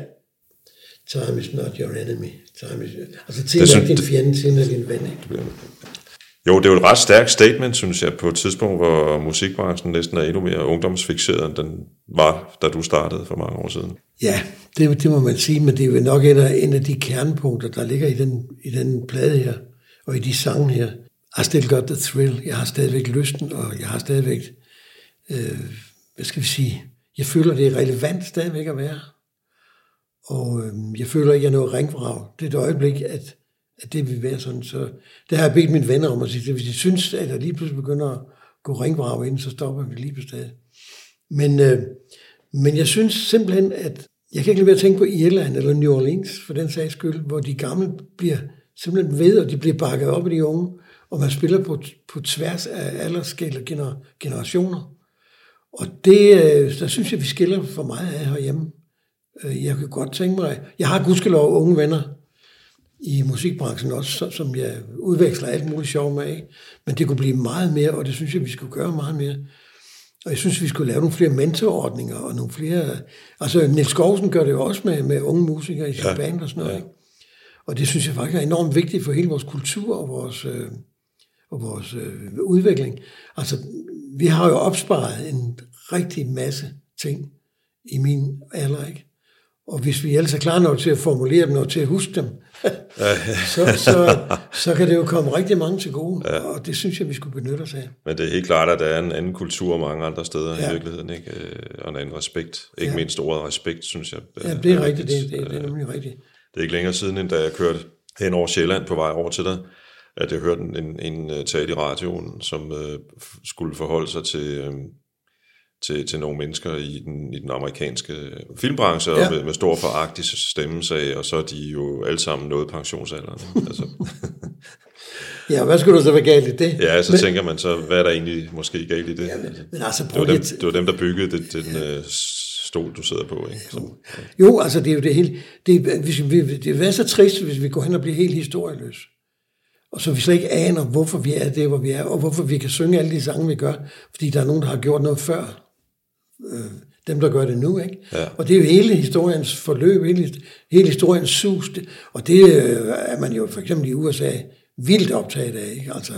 Time is not your enemy. Time is... Altså, tiden Det er din fjende, tiden er din ven. Ikke? Jo, det er jo et ret stærkt statement, synes jeg, på et tidspunkt, hvor musikbranchen næsten er endnu mere ungdomsfixeret, end den var, da du startede for mange år siden. Ja, det, det må man sige, men det er jo nok en af, en af de kernepunkter, der ligger i den, i den plade her, og i de sange her. I still got the thrill. Jeg har stadigvæk lysten, og jeg har stadigvæk, øh, hvad skal vi sige, jeg føler, det er relevant stadigvæk at være. Og øh, jeg føler ikke, at jeg er noget ringvrag. Det er et øjeblik, at, at det vil være sådan. Så det har jeg bedt mine venner om at sige, hvis de synes, at jeg lige pludselig begynder at gå ringvrag ind, så stopper vi lige på stedet. Men, øh, men jeg synes simpelthen, at jeg kan ikke lade være at tænke på Irland eller New Orleans, for den sags skyld, hvor de gamle bliver simpelthen ved, og de bliver bakket op af de unge, og man spiller på, på tværs af aldersskæld og gener, generationer. Og det, øh, der synes jeg, vi skiller for meget af herhjemme. Øh, Jeg kan godt tænke mig, jeg har gudskelov unge venner i musikbranchen også, så- som jeg udveksler alt muligt sjov med, ikke? men det kunne blive meget mere, og det synes jeg, vi skulle gøre meget mere. Og jeg synes, vi skulle lave nogle flere mentorordninger og nogle flere... Altså, Niels Skovsen gør det jo også med, med unge musikere i sin Ja, band og sådan noget. ja. Ja. Og det synes jeg faktisk er enormt vigtigt for hele vores kultur og vores, øh, og vores øh, udvikling. Altså, vi har jo opsparet en rigtig masse ting i min alder, ikke? Og hvis vi ellers er klar nok til at formulere dem og til at huske dem, så, så, så kan det jo komme rigtig mange til gode. Ja. Og det synes jeg, vi skulle benytte os af. Men det er helt klart, at der er en anden kultur mange andre steder ja. I virkeligheden, ikke? Øh, og en anden respekt. Ikke Ja. mindst ordet respekt, synes jeg. Ja, det er rigtigt. Det, det, det er nemlig rigtigt. Det er ikke længere siden, end da jeg kørte hen over Sjælland på vej over til dig, at jeg hørte en, en, en øh, tale i radioen, som øh, skulle forholde sig til, øh, til, til nogle mennesker i den, i den amerikanske filmbranche, ja. Ja. og med, med stor foragt i stemmesag, og så er de jo alle sammen nået pensionsalderen. altså, Ja, hvad skulle der så være galt i det? ja, så men, tænker man så, hvad er der egentlig måske galt i det? men altså, det, var dem, det var dem, der byggede det, den øh, stol, du sidder på. Ikke? Så, Jo, altså det er jo det hele. Det, er- hvis vi, det vil være så trist, hvis vi går hen og bliver helt historieløse. Og så vi slet ikke aner, hvorfor vi er det, hvor vi er, og hvorfor vi kan synge alle de sange, vi gør. Fordi der er nogen, der har gjort noget før. Øh, dem, der gør det nu, ikke? Ja. Og det er jo hele historiens forløb, hele, hele historiens sus. Det- Og det øh, er man jo for eksempel i USA vildt optaget af, ikke? Altså,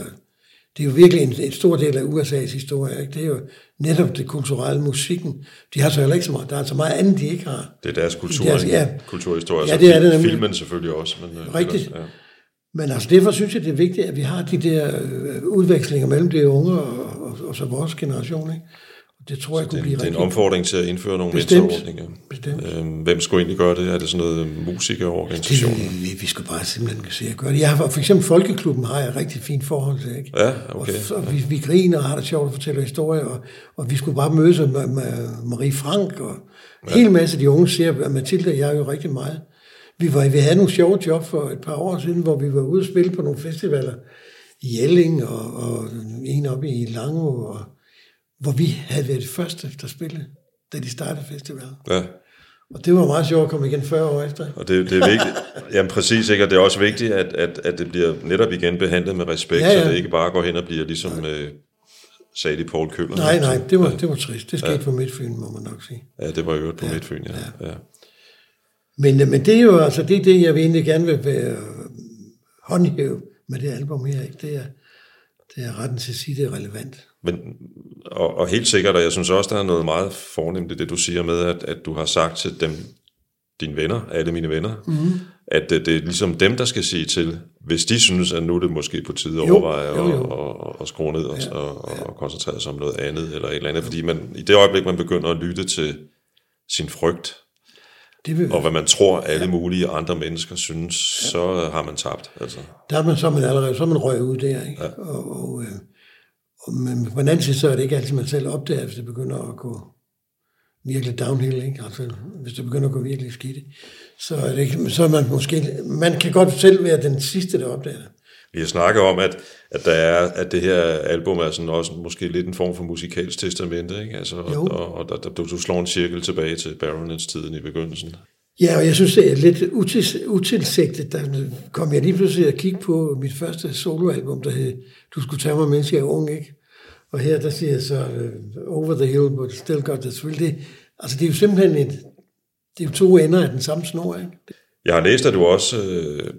det er jo virkelig en, en stor del af USA's historie, ikke? Det er jo netop det kulturelle musikken. De har så heller ikke så meget, der er så meget andet, de ikke har. det er deres kultur, Deres- ja. kulturhistorie. Ja, det er det nemlig. Filmen selvfølgelig også. Men, øh, Rigtigt. Ja. Men altså derfor synes jeg, det er vigtigt, at vi har de der øh, udvekslinger mellem de unge og, og, og så vores generation. Ikke? Og det tror jeg kunne Det, blive det er en rigtig... omfordring til at indføre nogle Bestemt. mentorordninger. Bestemt. Øhm, hvem skulle egentlig gøre det? Er det sådan noget Det, musikerorganisationer? vi, vi skal bare simpelthen se at gøre det. Jeg har, for eksempel Folkeklubben har jeg rigtig fint forhold til. Ikke? Ja, okay. Og, og vi, vi griner og har det sjovt at fortælle historier, og, og vi skulle bare mødes med, med Marie Frank, og en hel masse af de unge ser, at Mathilde og jeg jo rigtig meget. Vi, var, vi havde nogle sjove job for et par år siden, hvor vi var ude og spille på nogle festivaler i Jelling, og, og en oppe i Langeå, og, hvor vi havde været de første, der spillede, da de startede festivalen. Ja, Og det var meget sjovt at komme igen 40 år efter. og det, det er vigtigt. Jamen præcis, ikke? og det er også vigtigt, at, at, at det bliver netop igen behandlet med respekt, Ja, ja. så det ikke bare går hen og bliver ligesom, øh, sagde de Paul Køller. Nej, nej, det var, det var trist. Det skete ja. på Midtfyn, må man nok sige. Ja, det var jo på ja. Midtfyn, ja. ja. Men, øh, men det er jo altså, det er det, jeg vil egentlig gerne vil være, øh, håndhæve med det album her. Ikke? Det, er, det er retten til at sige, det er relevant. Men, og, og helt sikkert, og jeg synes også, der er noget meget fornemt i det, du siger med, at, at du har sagt til dem, dine venner, alle mine venner, mm. at det, det er ligesom dem, der skal sige til, hvis de synes, at nu er det måske på tide at Jo, overveje jo, jo. at, at, at skrue ned og, ja, og, og, og koncentrere sig om noget andet, eller et eller andet, fordi man, i det øjeblik, man begynder at lytte til sin frygt, Det vil, og hvad man tror, alle mulige andre mennesker synes, så har man tabt. Altså. der er man så man allerede, så man røget ud der. Ikke? Ja. Og, og, øh, og, men på den anden side, så er det ikke altid, man selv opdager, hvis det begynder at gå virkelig downhill. Ikke? Altså, hvis det begynder at gå virkelig skidt. Så er, det ikke, så er man måske, man kan godt selv være den sidste, der opdager det. Vi har snakket om, at, at, der er, at det her album er sådan også måske lidt en form for musikalsk testamente, ikke? Altså, og, Jo. og, og, og du, du slår en cirkel tilbage til Baronets-tiden i begyndelsen. Ja, og jeg synes, det er lidt util, utilsigtet. Der kom jeg lige pludselig at kigge på mit første soloalbum, der hed Du skulle tage mig, mens jeg er ung, ikke? Og her, der siger jeg så, øh, over the hill, but still got the thrill. Det, altså, det er jo simpelthen et, det er jo to ender af den samme snor, ikke? Jeg har læst, at du også øh,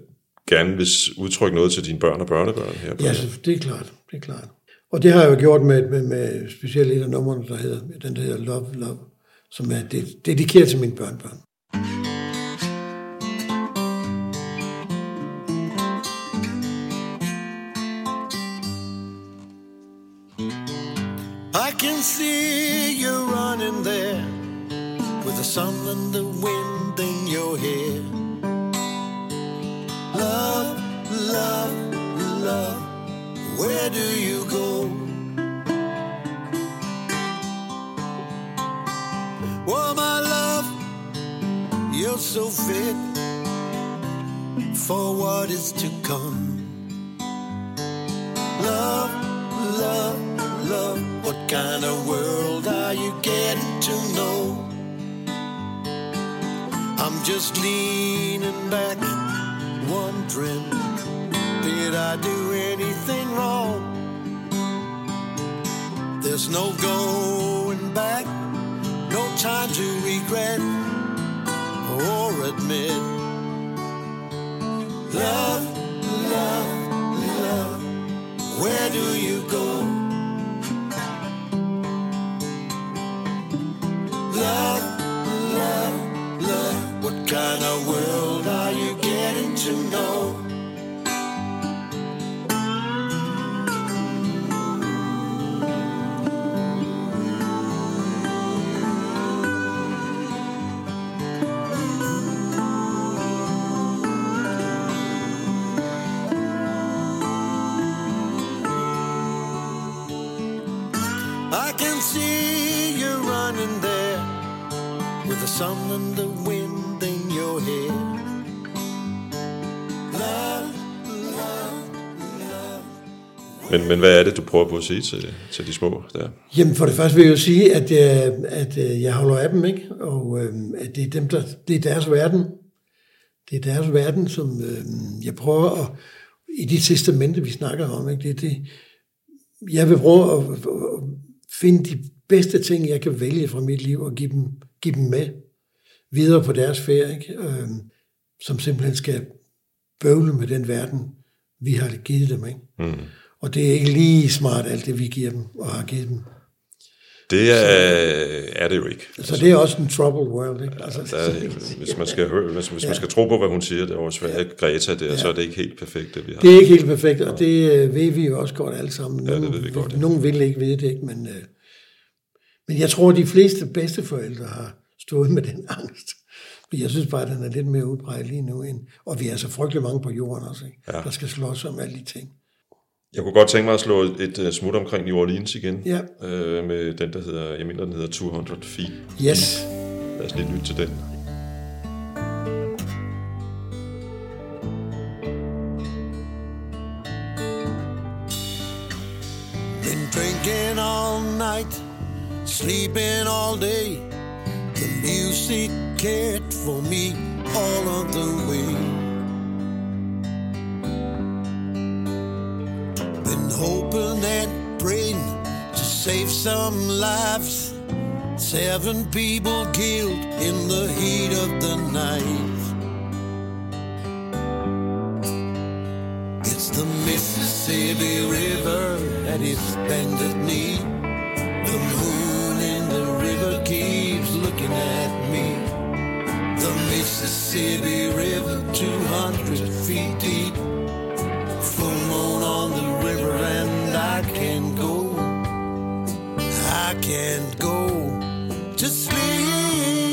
gerne vil udtrykke noget til dine børn og børnebørn her. På Ja, så det er klart, det er klart. Og det har jeg jo gjort med, med, med specielt et af numrene, der hedder, den der hedder Love, Love, som er ded- dedikeret til mine børnebørn. Can see you running there with the sun and the wind in your hair. Love, love, love, where do you go? Oh, my love, you're so fit for what is to come. Love, love, love, what kind of world are you getting to know? I'm just leaning back, wondering, did I do anything wrong? There's no going back, no time to regret or admit. Love, love, love, where do you go? Love, love, love, what kind of world are you getting to know? Men, men hvad er det, du prøver på at sige til, til de små der? Jamen for det første vil jeg jo sige, at, øh, at øh, jeg holder af dem, ikke? og øh, at det er, dem, der, det er deres verden. Det er deres verden, som øh, jeg prøver at, i de testamente, vi snakker om, ikke? Det, det, jeg vil prøve at, at finde de bedste ting, jeg kan vælge fra mit liv og give dem, give dem med videre på deres ferie, ikke? Øh, som simpelthen skal bøvle med den verden, vi har givet dem. Ikke? Mm. Og det er ikke lige smart, alt det vi giver dem og har givet dem. Det er, er det jo ikke. Så det er også en troubled world, ikke? Altså, Der er, hvis man skal høre, hvis, hvis man skal tro på, hvad hun siger, det er også svært, Greta der, så er det ikke helt perfekt, det vi har. det er ikke helt perfekt, og det øh, ved vi jo også godt alle sammen. Ja, det Nogen, ved vi godt, ja. Nogen vil ikke vide det, ikke? Men, øh, men jeg tror, de fleste bedsteforældre har stået med den angst. Men Jeg synes bare, at den er lidt mere udbredt lige nu. End, og vi er så frygtelig mange på jorden også, ikke? Ja. der skal slås om alle de ting. Jeg kunne godt tænke mig at slå et uh, smut omkring New Orleans igen, Ja. øh, med den, der hedder, jeg mener, den hedder 200 Feet. Yes. Lad os lige lytte til den. Been drinking all night, sleeping all day. The music cared for me all of the way. Hoping and praying to save some lives. Seven people killed in the heat of the night. It's the Mississippi River at its bended knee. The moon in the river keeps looking at me. The Mississippi River, 200 feet deep. Full moon on the river, and I can't go. I can't go to sleep.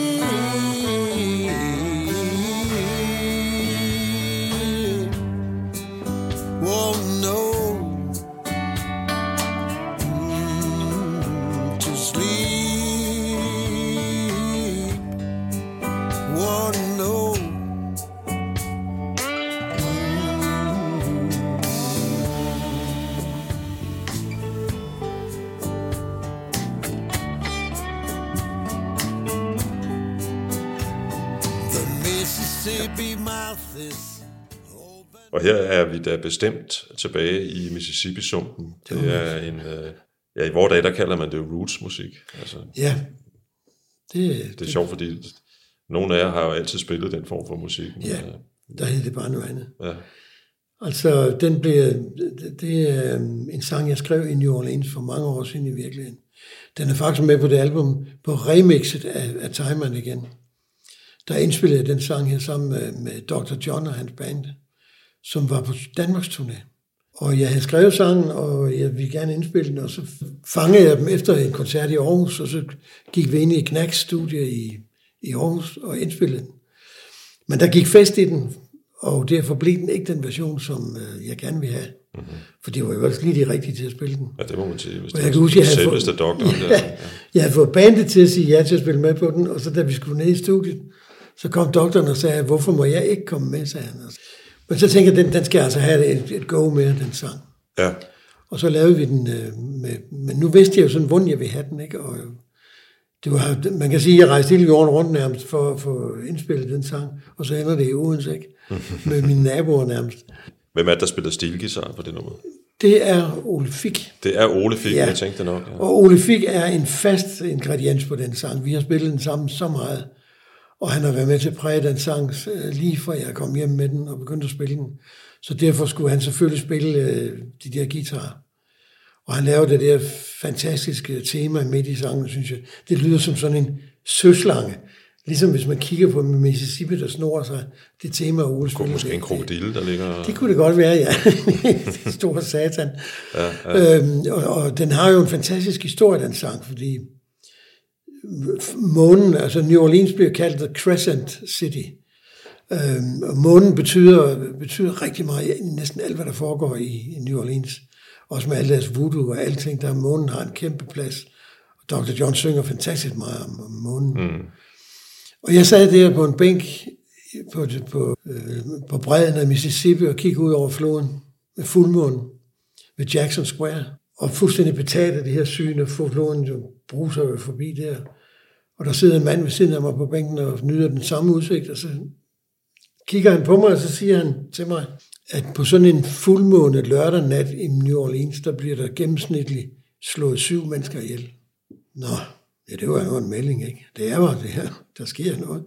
Vi da bestemt tilbage i Mississippi-sumpen. Det er en, øh, ja, i vores dag, der kalder man det roots-musik. Altså, Ja, det, det er det, sjovt, fordi nogle af jer har jo altid spillet den form for musik. men, Ja. øh, der hed det bare noget andet. ja. Altså, den blev, det, det er øhm, en sang, jeg skrev i New Orleans for mange år siden i virkeligheden. Den er faktisk med på det album, på remixet af, af Timeren igen. Der indspillede den sang her sammen med, med Dr. John og hans band, som var på Danmarks turné. Og jeg havde skrevet sangen, og jeg ville gerne indspille den, og så fangede jeg dem efter en koncert i Aarhus, og så gik vi ind i Knacks studie i, i Aarhus og indspillede den. Men der gik fest i den, og derfor blev den ikke den version, som øh, jeg gerne ville have. Mm-hmm. For det var jo også lige de rigtige til at spille den. ja, det må man sige. Hvis Og det jeg er kan huske, jeg havde fået- doktor. Ja, Der, ja. jeg havde fået bandet til at sige ja til at spille med på den, og så da vi skulle ned i studiet, så kom doktoren og sagde, hvorfor må jeg ikke komme med, sagde han. Men så tænkte jeg, den, den skal altså have et, et go med, den sang. ja. Og så lavede vi den øh, med, men nu vidste jeg jo sådan, hvordan jeg ville have den, ikke? Og øh, det var, man kan sige, at jeg rejste hele jorden rundt nærmest for at få indspillet den sang, og så ender det i Odense, ikke? Med mine naboer nærmest. Hvem er det, der spiller stilguitar på det nummer? Det er Ole Fik. Det er Ole Fik, Ja. jeg tænkte nok. Ja. Og Ole Fik er en fast ingrediens på den sang. Vi har spillet den sammen så meget, og han har været med til at præge den sang øh, lige fra jeg kom hjem med den og begyndte at spille den. Så derfor skulle han selvfølgelig spille øh, de der guitarer. Og han lavede det der fantastiske tema midt i sangen, synes jeg. Det lyder som sådan en søslange. Ligesom hvis man kigger på Mississippi, der snor sig. Det tema, Ole Kunne måske en krokodille, der ligger... Det kunne det godt være, ja. Stor satan. Ja, ja. Øhm, og, og den har jo en fantastisk historie, den sang, fordi månen, altså New Orleans bliver kaldt The Crescent City. Øhm, og månen betyder, betyder rigtig meget i næsten alt, hvad der foregår i, i New Orleans. Også med alle deres voodoo og alting, der månen har en kæmpe plads. Og Dr. John synger fantastisk meget om, om månen. Mm. Og jeg sad der på en bænk på, på, øh, på bredden af Mississippi og kiggede ud over floden med fuldmånen ved Jackson Square. Og fuldstændig betaget af det her syn, og floden jo bruser jo forbi der. Og der sidder en mand ved siden af mig på bænken og nyder den samme udsigt, og så kigger han på mig, og så siger han til mig, at på sådan en fuldmåne lørdag nat i New Orleans, der bliver der gennemsnitligt slået syv mennesker ihjel. Nå, ja, det var jo en melding, ikke? Det er bare det her, der sker noget.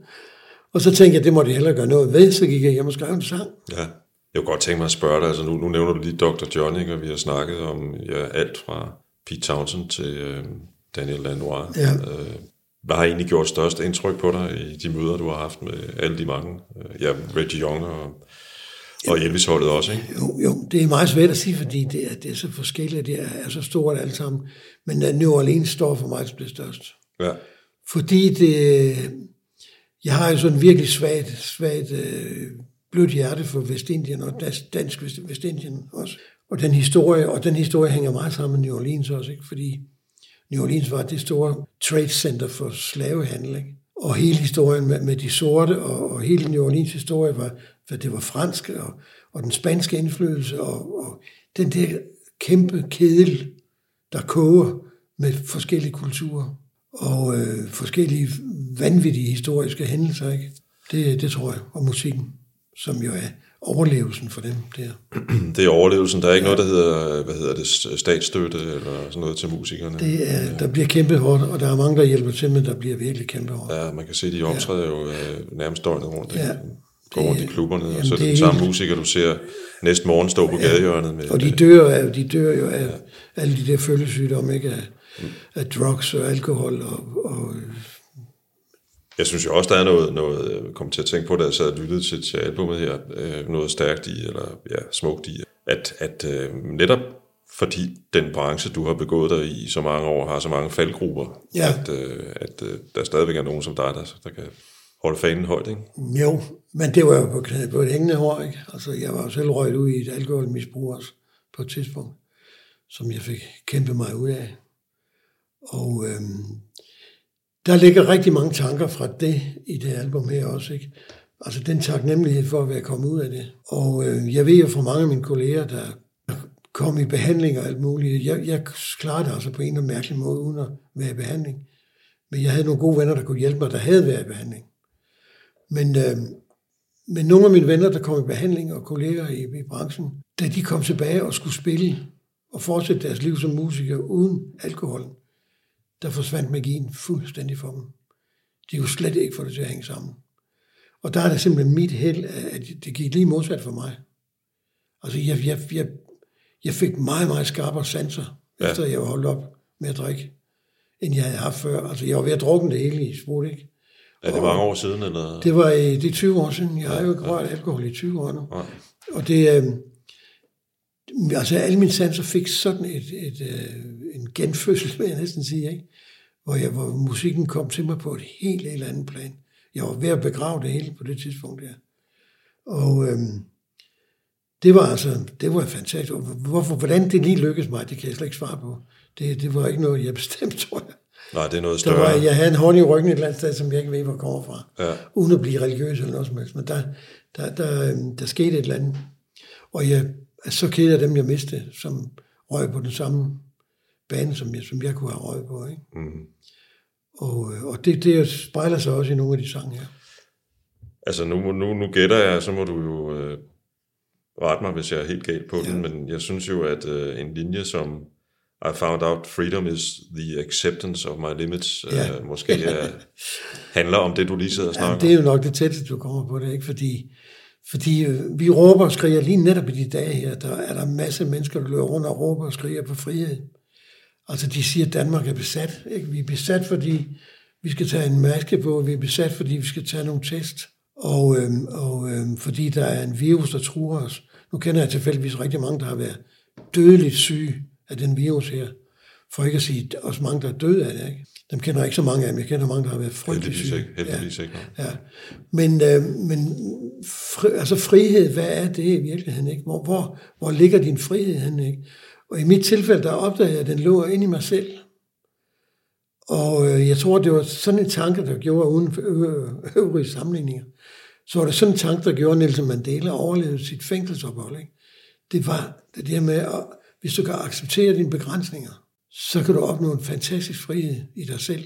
Og så tænkte jeg, det må de hellere gøre noget ved, så gik jeg hjem og skrev en sang. Ja. Jeg kunne godt tænke mig at spørge dig, altså nu, nu nævner du lige Dr. John, ikke? og vi har snakket om ja, alt fra Pete Townsend til øh, Daniel Lanois. Ja. Øh, hvad har egentlig gjort størst indtryk på dig i de møder, du har haft med alle de mange? Øh, ja, Reggie Young og, og Elvis-holdet også, ikke? Jo, jo, det er meget svært at sige, fordi det er, det er så forskelligt, det er, er så stort alt sammen. Men at New Orleans står for mig som det største. Ja. Fordi det, jeg har jo sådan virkelig svagt, svagt øh, blødt hjerte for Vestindien og dansk, dansk Vest- Vestindien også. Og den historie, og den historie hænger meget sammen med New Orleans også, ikke? fordi New Orleans var det store trade center for slavehandel. Ikke? Og hele historien med, med de sorte, og, og hele New Orleans historie var, for det var fransk, og, og den spanske indflydelse, og, og den der kæmpe kedel, der koger med forskellige kulturer og øh, forskellige vanvittige historiske hændelser. Ikke? Det, det tror jeg, og musikken, som jo er overlevelsen for dem der. Det er overlevelsen. Der er ikke noget, der hedder, hvad hedder det, statsstøtte eller sådan noget til musikerne. Det er, der bliver kæmpet hårdt, og der er mange, der hjælper til, men der bliver virkelig kæmpet hårdt. Ja, man kan se, de optræder jo øh, nærmest døgnet rundt. Ja. Ja. Går rundt i klubberne, og jamen, så er det, det den samme helt- musiker, du ser næste morgen stå på gadehjørnet med. Og de dør, af, de dør jo af alle de der følgesygdomme, ikke? Af, af drugs og alkohol og, og Jeg synes jo også, der er noget, noget jeg kom til at tænke på, da jeg sad og lyttede til, til albumet her, øh, noget stærkt i, eller ja, smukt i, at, at øh, netop fordi den branche, du har begået dig i så mange år, har så mange faldgrupper, Ja. at, øh, at øh, der stadigvæk er nogen som dig, der, der kan holde fanen højt, ikke? Jo, men det var jo på, på et hængende hår, ikke? Altså, jeg var jo selv røget ud i et alkoholmisbrug også på et tidspunkt, som jeg fik kæmpet mig ud af. Og øhm, der ligger rigtig mange tanker fra det i det album her også, ikke? Altså den taknemmelighed for at være kommet ud af det. Og øh, jeg ved jo fra mange af mine kolleger, der kom i behandling og alt muligt. Jeg, jeg klarede det altså på en eller anden mærkelig måde, uden at være i behandling. Men jeg havde nogle gode venner, der kunne hjælpe mig, der havde været i behandling. Men, øh, men nogle af mine venner, der kom i behandling og kolleger i, i branchen, da de kom tilbage og skulle spille og fortsætte deres liv som musikere uden alkoholen, der forsvandt magien fuldstændig for dem. De kunne slet ikke få det til at hænge sammen. Og der er det simpelthen mit held, at det gik lige modsat for mig. Altså, jeg, jeg, jeg, jeg fik meget, meget skarpere sanser, ja. efter jeg var holdt op med at drikke, end jeg havde haft før. Altså, jeg var ved at drukke det hele i sprut, ikke? Er det mange år siden? Eller? Det var i de 20 år siden. Jeg har jo ikke rørt alkohol i 20 år nu. Ja. Og det, øh, altså alle mine sanser fik sådan et, et, øh, en genfødsel, vil jeg næsten sige, ikke? Hvor, jeg, hvor musikken kom til mig på et helt, helt andet plan. Jeg var ved at begrave det hele på det tidspunkt, ja. Og øh, det var altså, det var fantastisk. Hvorfor, hvordan det lige lykkedes mig, det kan jeg slet ikke svare på. Det, det var ikke noget, jeg bestemte, tror jeg. Nej, det er noget større. Der var, jeg havde en hånd i ryggen et eller andet sted, som jeg ikke ved, hvor kommer fra. Ja. Uden at blive religiøs eller noget som helst. Men der, der, der, øhm, der skete et eller andet. Og jeg er så ked af dem, jeg mistede, som røg på den samme bane, som jeg, som jeg kunne have røget på. Ikke? Mm. Og, øh, og det, det spejler sig også i nogle af de sange her. Altså nu, nu, nu gætter jeg, så må du jo øh, rette mig, hvis jeg er helt galt på ja. den, men jeg synes jo, at øh, en linje som i found out freedom is the acceptance of my limits. Ja. Uh, måske uh, handler om det, du lige sidder og snakker ja, det er jo nok det tætteste, du kommer på det, ikke? Fordi, fordi uh, vi råber og skriger lige netop i de dage her, der er der en masse mennesker, der løber rundt og råber og skriger på frihed. Altså de siger, at Danmark er besat. Ikke? Vi er besat, fordi vi skal tage en maske på, vi er besat, fordi vi skal tage nogle test, og, øhm, og øhm, fordi der er en virus, der truer os. Nu kender jeg tilfældigvis rigtig mange, der har været dødeligt syge af den virus her. For ikke at sige, at også mange, der er døde af det. Ikke? Dem kender jeg ikke så mange af, men jeg kender mange, der har været frygtelig syge. Ikke. Heldigvis ja. ikke. Ja. Men, øh, men fri, altså frihed, hvad er det i virkeligheden? Ikke? Hvor, hvor, hvor ligger din frihed? Ikke? Og i mit tilfælde, der opdagede jeg, at den lå inde i mig selv. Og øh, jeg tror, det var sådan en tanke, der gjorde uden for øvrige sammenligninger. Så var det sådan en tanke, der gjorde, at Nelson Mandela overlevede sit fængselsophold. Ikke? Det var det der med at hvis du kan acceptere dine begrænsninger, så kan du opnå en fantastisk frihed i dig selv.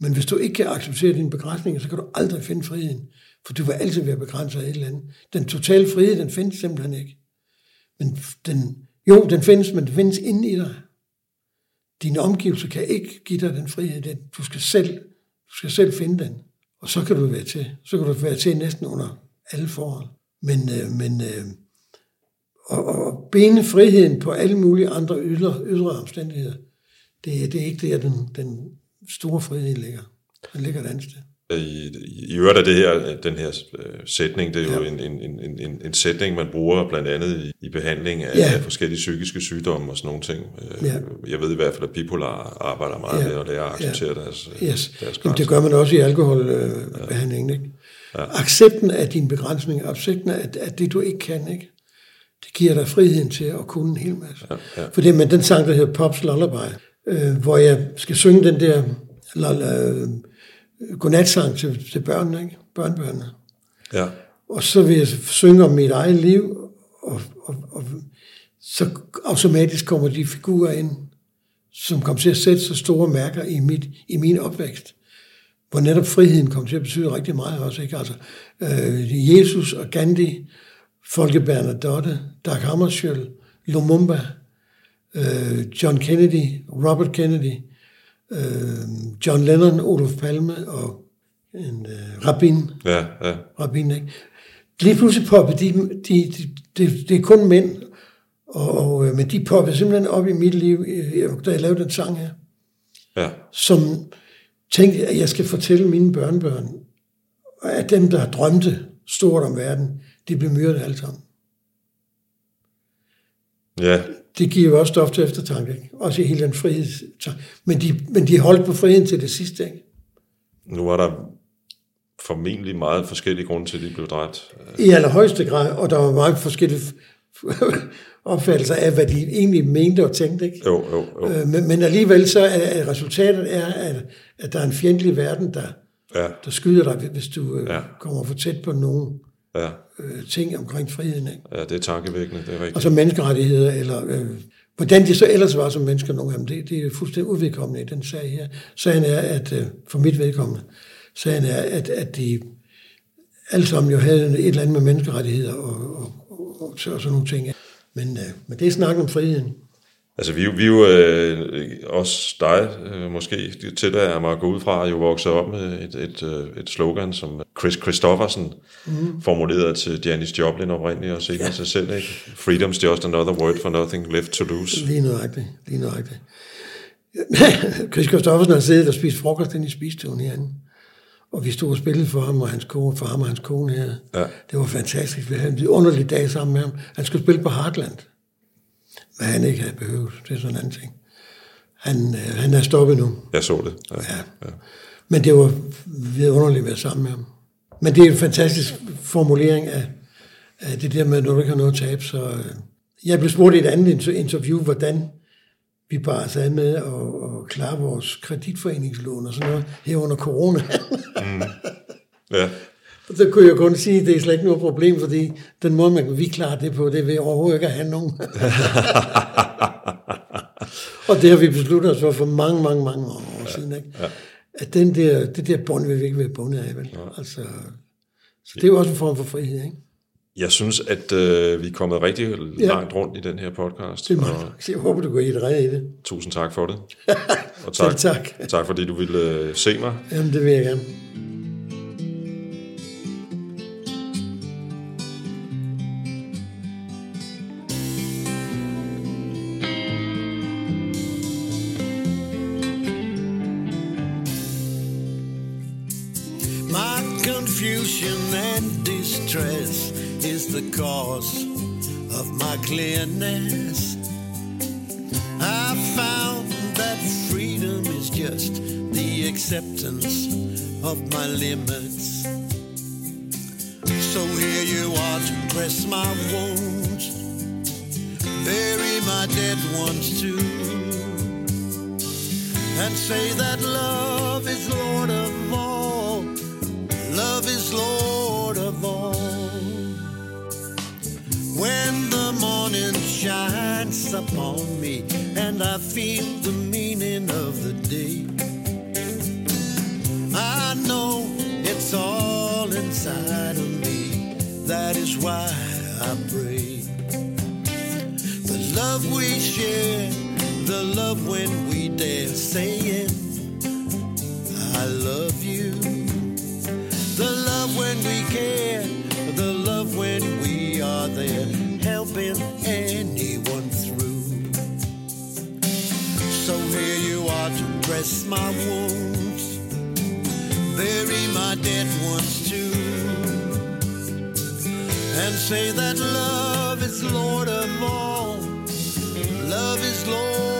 Men hvis du ikke kan acceptere dine begrænsninger, så kan du aldrig finde friheden. For du vil altid være begrænset af et eller andet. Den totale frihed, den findes simpelthen ikke. Men den, jo, den findes, men den findes inde i dig. Dine omgivelser kan ikke give dig den frihed. Du skal selv, du skal selv finde den. Og så kan du være til. Så kan du være til næsten under alle forhold. Men, øh, men øh, og, og binde friheden på alle mulige andre ydre, ydre omstændigheder, det, det er ikke der, den, den store frihed ligger. Den ligger et andet sted. I, i øvrigt er det her, den her øh, sætning, det er jo ja. en, en, en, en sætning, man bruger blandt andet i, i behandling af, ja. af forskellige psykiske sygdomme og sådan nogle ting. Øh, ja. Jeg ved i hvert fald, at bipolar arbejder meget ja. med, og det er at acceptere ja. deres, øh, yes. deres Jamen, Det gør man også i alkoholbehandlingen. Øh, ja. Ikke? Ja. Accepten af din begrænsning, accepten af, af det, du ikke kan. Ikke? det giver dig friheden til at kunne en hel masse. Ja, ja. For det med den sang, der hedder Pops Lullaby, øh, hvor jeg skal synge den der øh, godnatsang til, til børnene, ikke? børnebørnene. Ja. Og så vil jeg synge om mit eget liv, og, og, og så automatisk kommer de figurer ind, som kommer til at sætte så store mærker i, mit, i min opvækst. Hvor netop friheden kom til at betyde rigtig meget også. Ikke? Altså, øh, Jesus og Gandhi, Folke Bernadotte, Dag Hammarskjöld, Lumumba, øh, John Kennedy, Robert Kennedy, øh, John Lennon, Olof Palme og en uh, Rabin. Ja, ja. Rabin, ikke? Lige pludselig poppede de, de, de, de, det er kun mænd, og, og, øh, men de poppede simpelthen op i mit liv, da jeg lavede den sang her. Ja. Som tænkte, at jeg skal fortælle mine børnebørn, at dem, der drømte stort om verden, de blev myrdet alle sammen. Ja. Det giver jo også stof til eftertanke, ikke? Også i hele den frihed. Men de, men de holdt på friheden til det sidste, ikke? Nu var der formentlig meget forskellige grunde til, at de blev dræbt. I allerhøjeste grad, og der var meget forskellige opfattelser af, hvad de egentlig mente og tænkte. Ikke? Jo, jo, jo. Øh, men, men alligevel så er resultatet er, at, at der er en fjendtlig verden, der, ja. der skyder dig, hvis du øh, ja. kommer for tæt på nogen ja. øh, ting omkring friheden. Ikke? Ja, det er tankevækkende, det er rigtigt. Og så menneskerettigheder, eller øh, hvordan de så ellers var som mennesker, nogle af dem, det, det er fuldstændig udvedkommende i den sag her. Sagen er, at øh, for mit vedkommende, sagen er, at, at de alle sammen jo havde et eller andet med menneskerettigheder og, og, og, og, og sådan nogle ting. Men, øh, men det er snakken om friheden. Altså, vi, vi er jo øh, også dig, øh, måske til at mig at gå ud fra, jo vokset op med et, et, øh, et slogan, som Chris Christoffersen mm. formulerede til Janis Joplin oprindeligt, og senere ja. sig selv, ikke? Freedom's just another word for nothing left to lose. Lige nøjagtigt, lige nøjagtigt. Chris Christoffersen har siddet og spist frokost inde i spisestuen herinde. Og vi stod og spillede for ham og hans kone, for ham og hans kone her. Ja. Det var fantastisk. Vi havde en vidunderlig dag sammen med ham. Han skulle spille på Heartland. Hvad han ikke havde behøvet. Det er sådan en anden ting. Han, øh, han er stoppet nu. Jeg så det. Ja. Ja. ja. Men det var vidunderligt at være sammen med ham. Men det er en fantastisk formulering af, af det der med, at når du ikke har noget at tabe, så... øh, Jeg blev spurgt i et andet inter- interview, hvordan vi bare sad med at, at klare vores kreditforeningslån og sådan noget her under corona. ja. Og så kunne jeg kun sige, at det er slet ikke noget problem, fordi den måde, man, vi klarer det på, det ved overhovedet ikke have nogen. og det har vi besluttet os for for mange, mange, mange år siden. Ikke? Ja. At den der, det der bånd vil vi ikke være bundet af. Vel? Ja. Altså, så det er jo også en form for frihed. Ikke? Jeg synes, at øh, vi er kommet rigtig langt rundt i den her podcast. Det og. Jeg håber, du går i det redde i det. tusind tak for det. Og tak, tak. tak fordi du ville øh, se mig. Jamen, det vil jeg gerne. Clearness. I found that freedom is just the acceptance of my limits. So here you are to press my wounds, bury my dead ones too and say that love is Lord of all. Love is Lord shines upon me and I feel the meaning of the day, I know it's all inside of me. That is why I pray the love we share, the love when we dare saying, I love you. Dress my wounds, bury my dead ones too and say that love is Lord of all. Love is Lord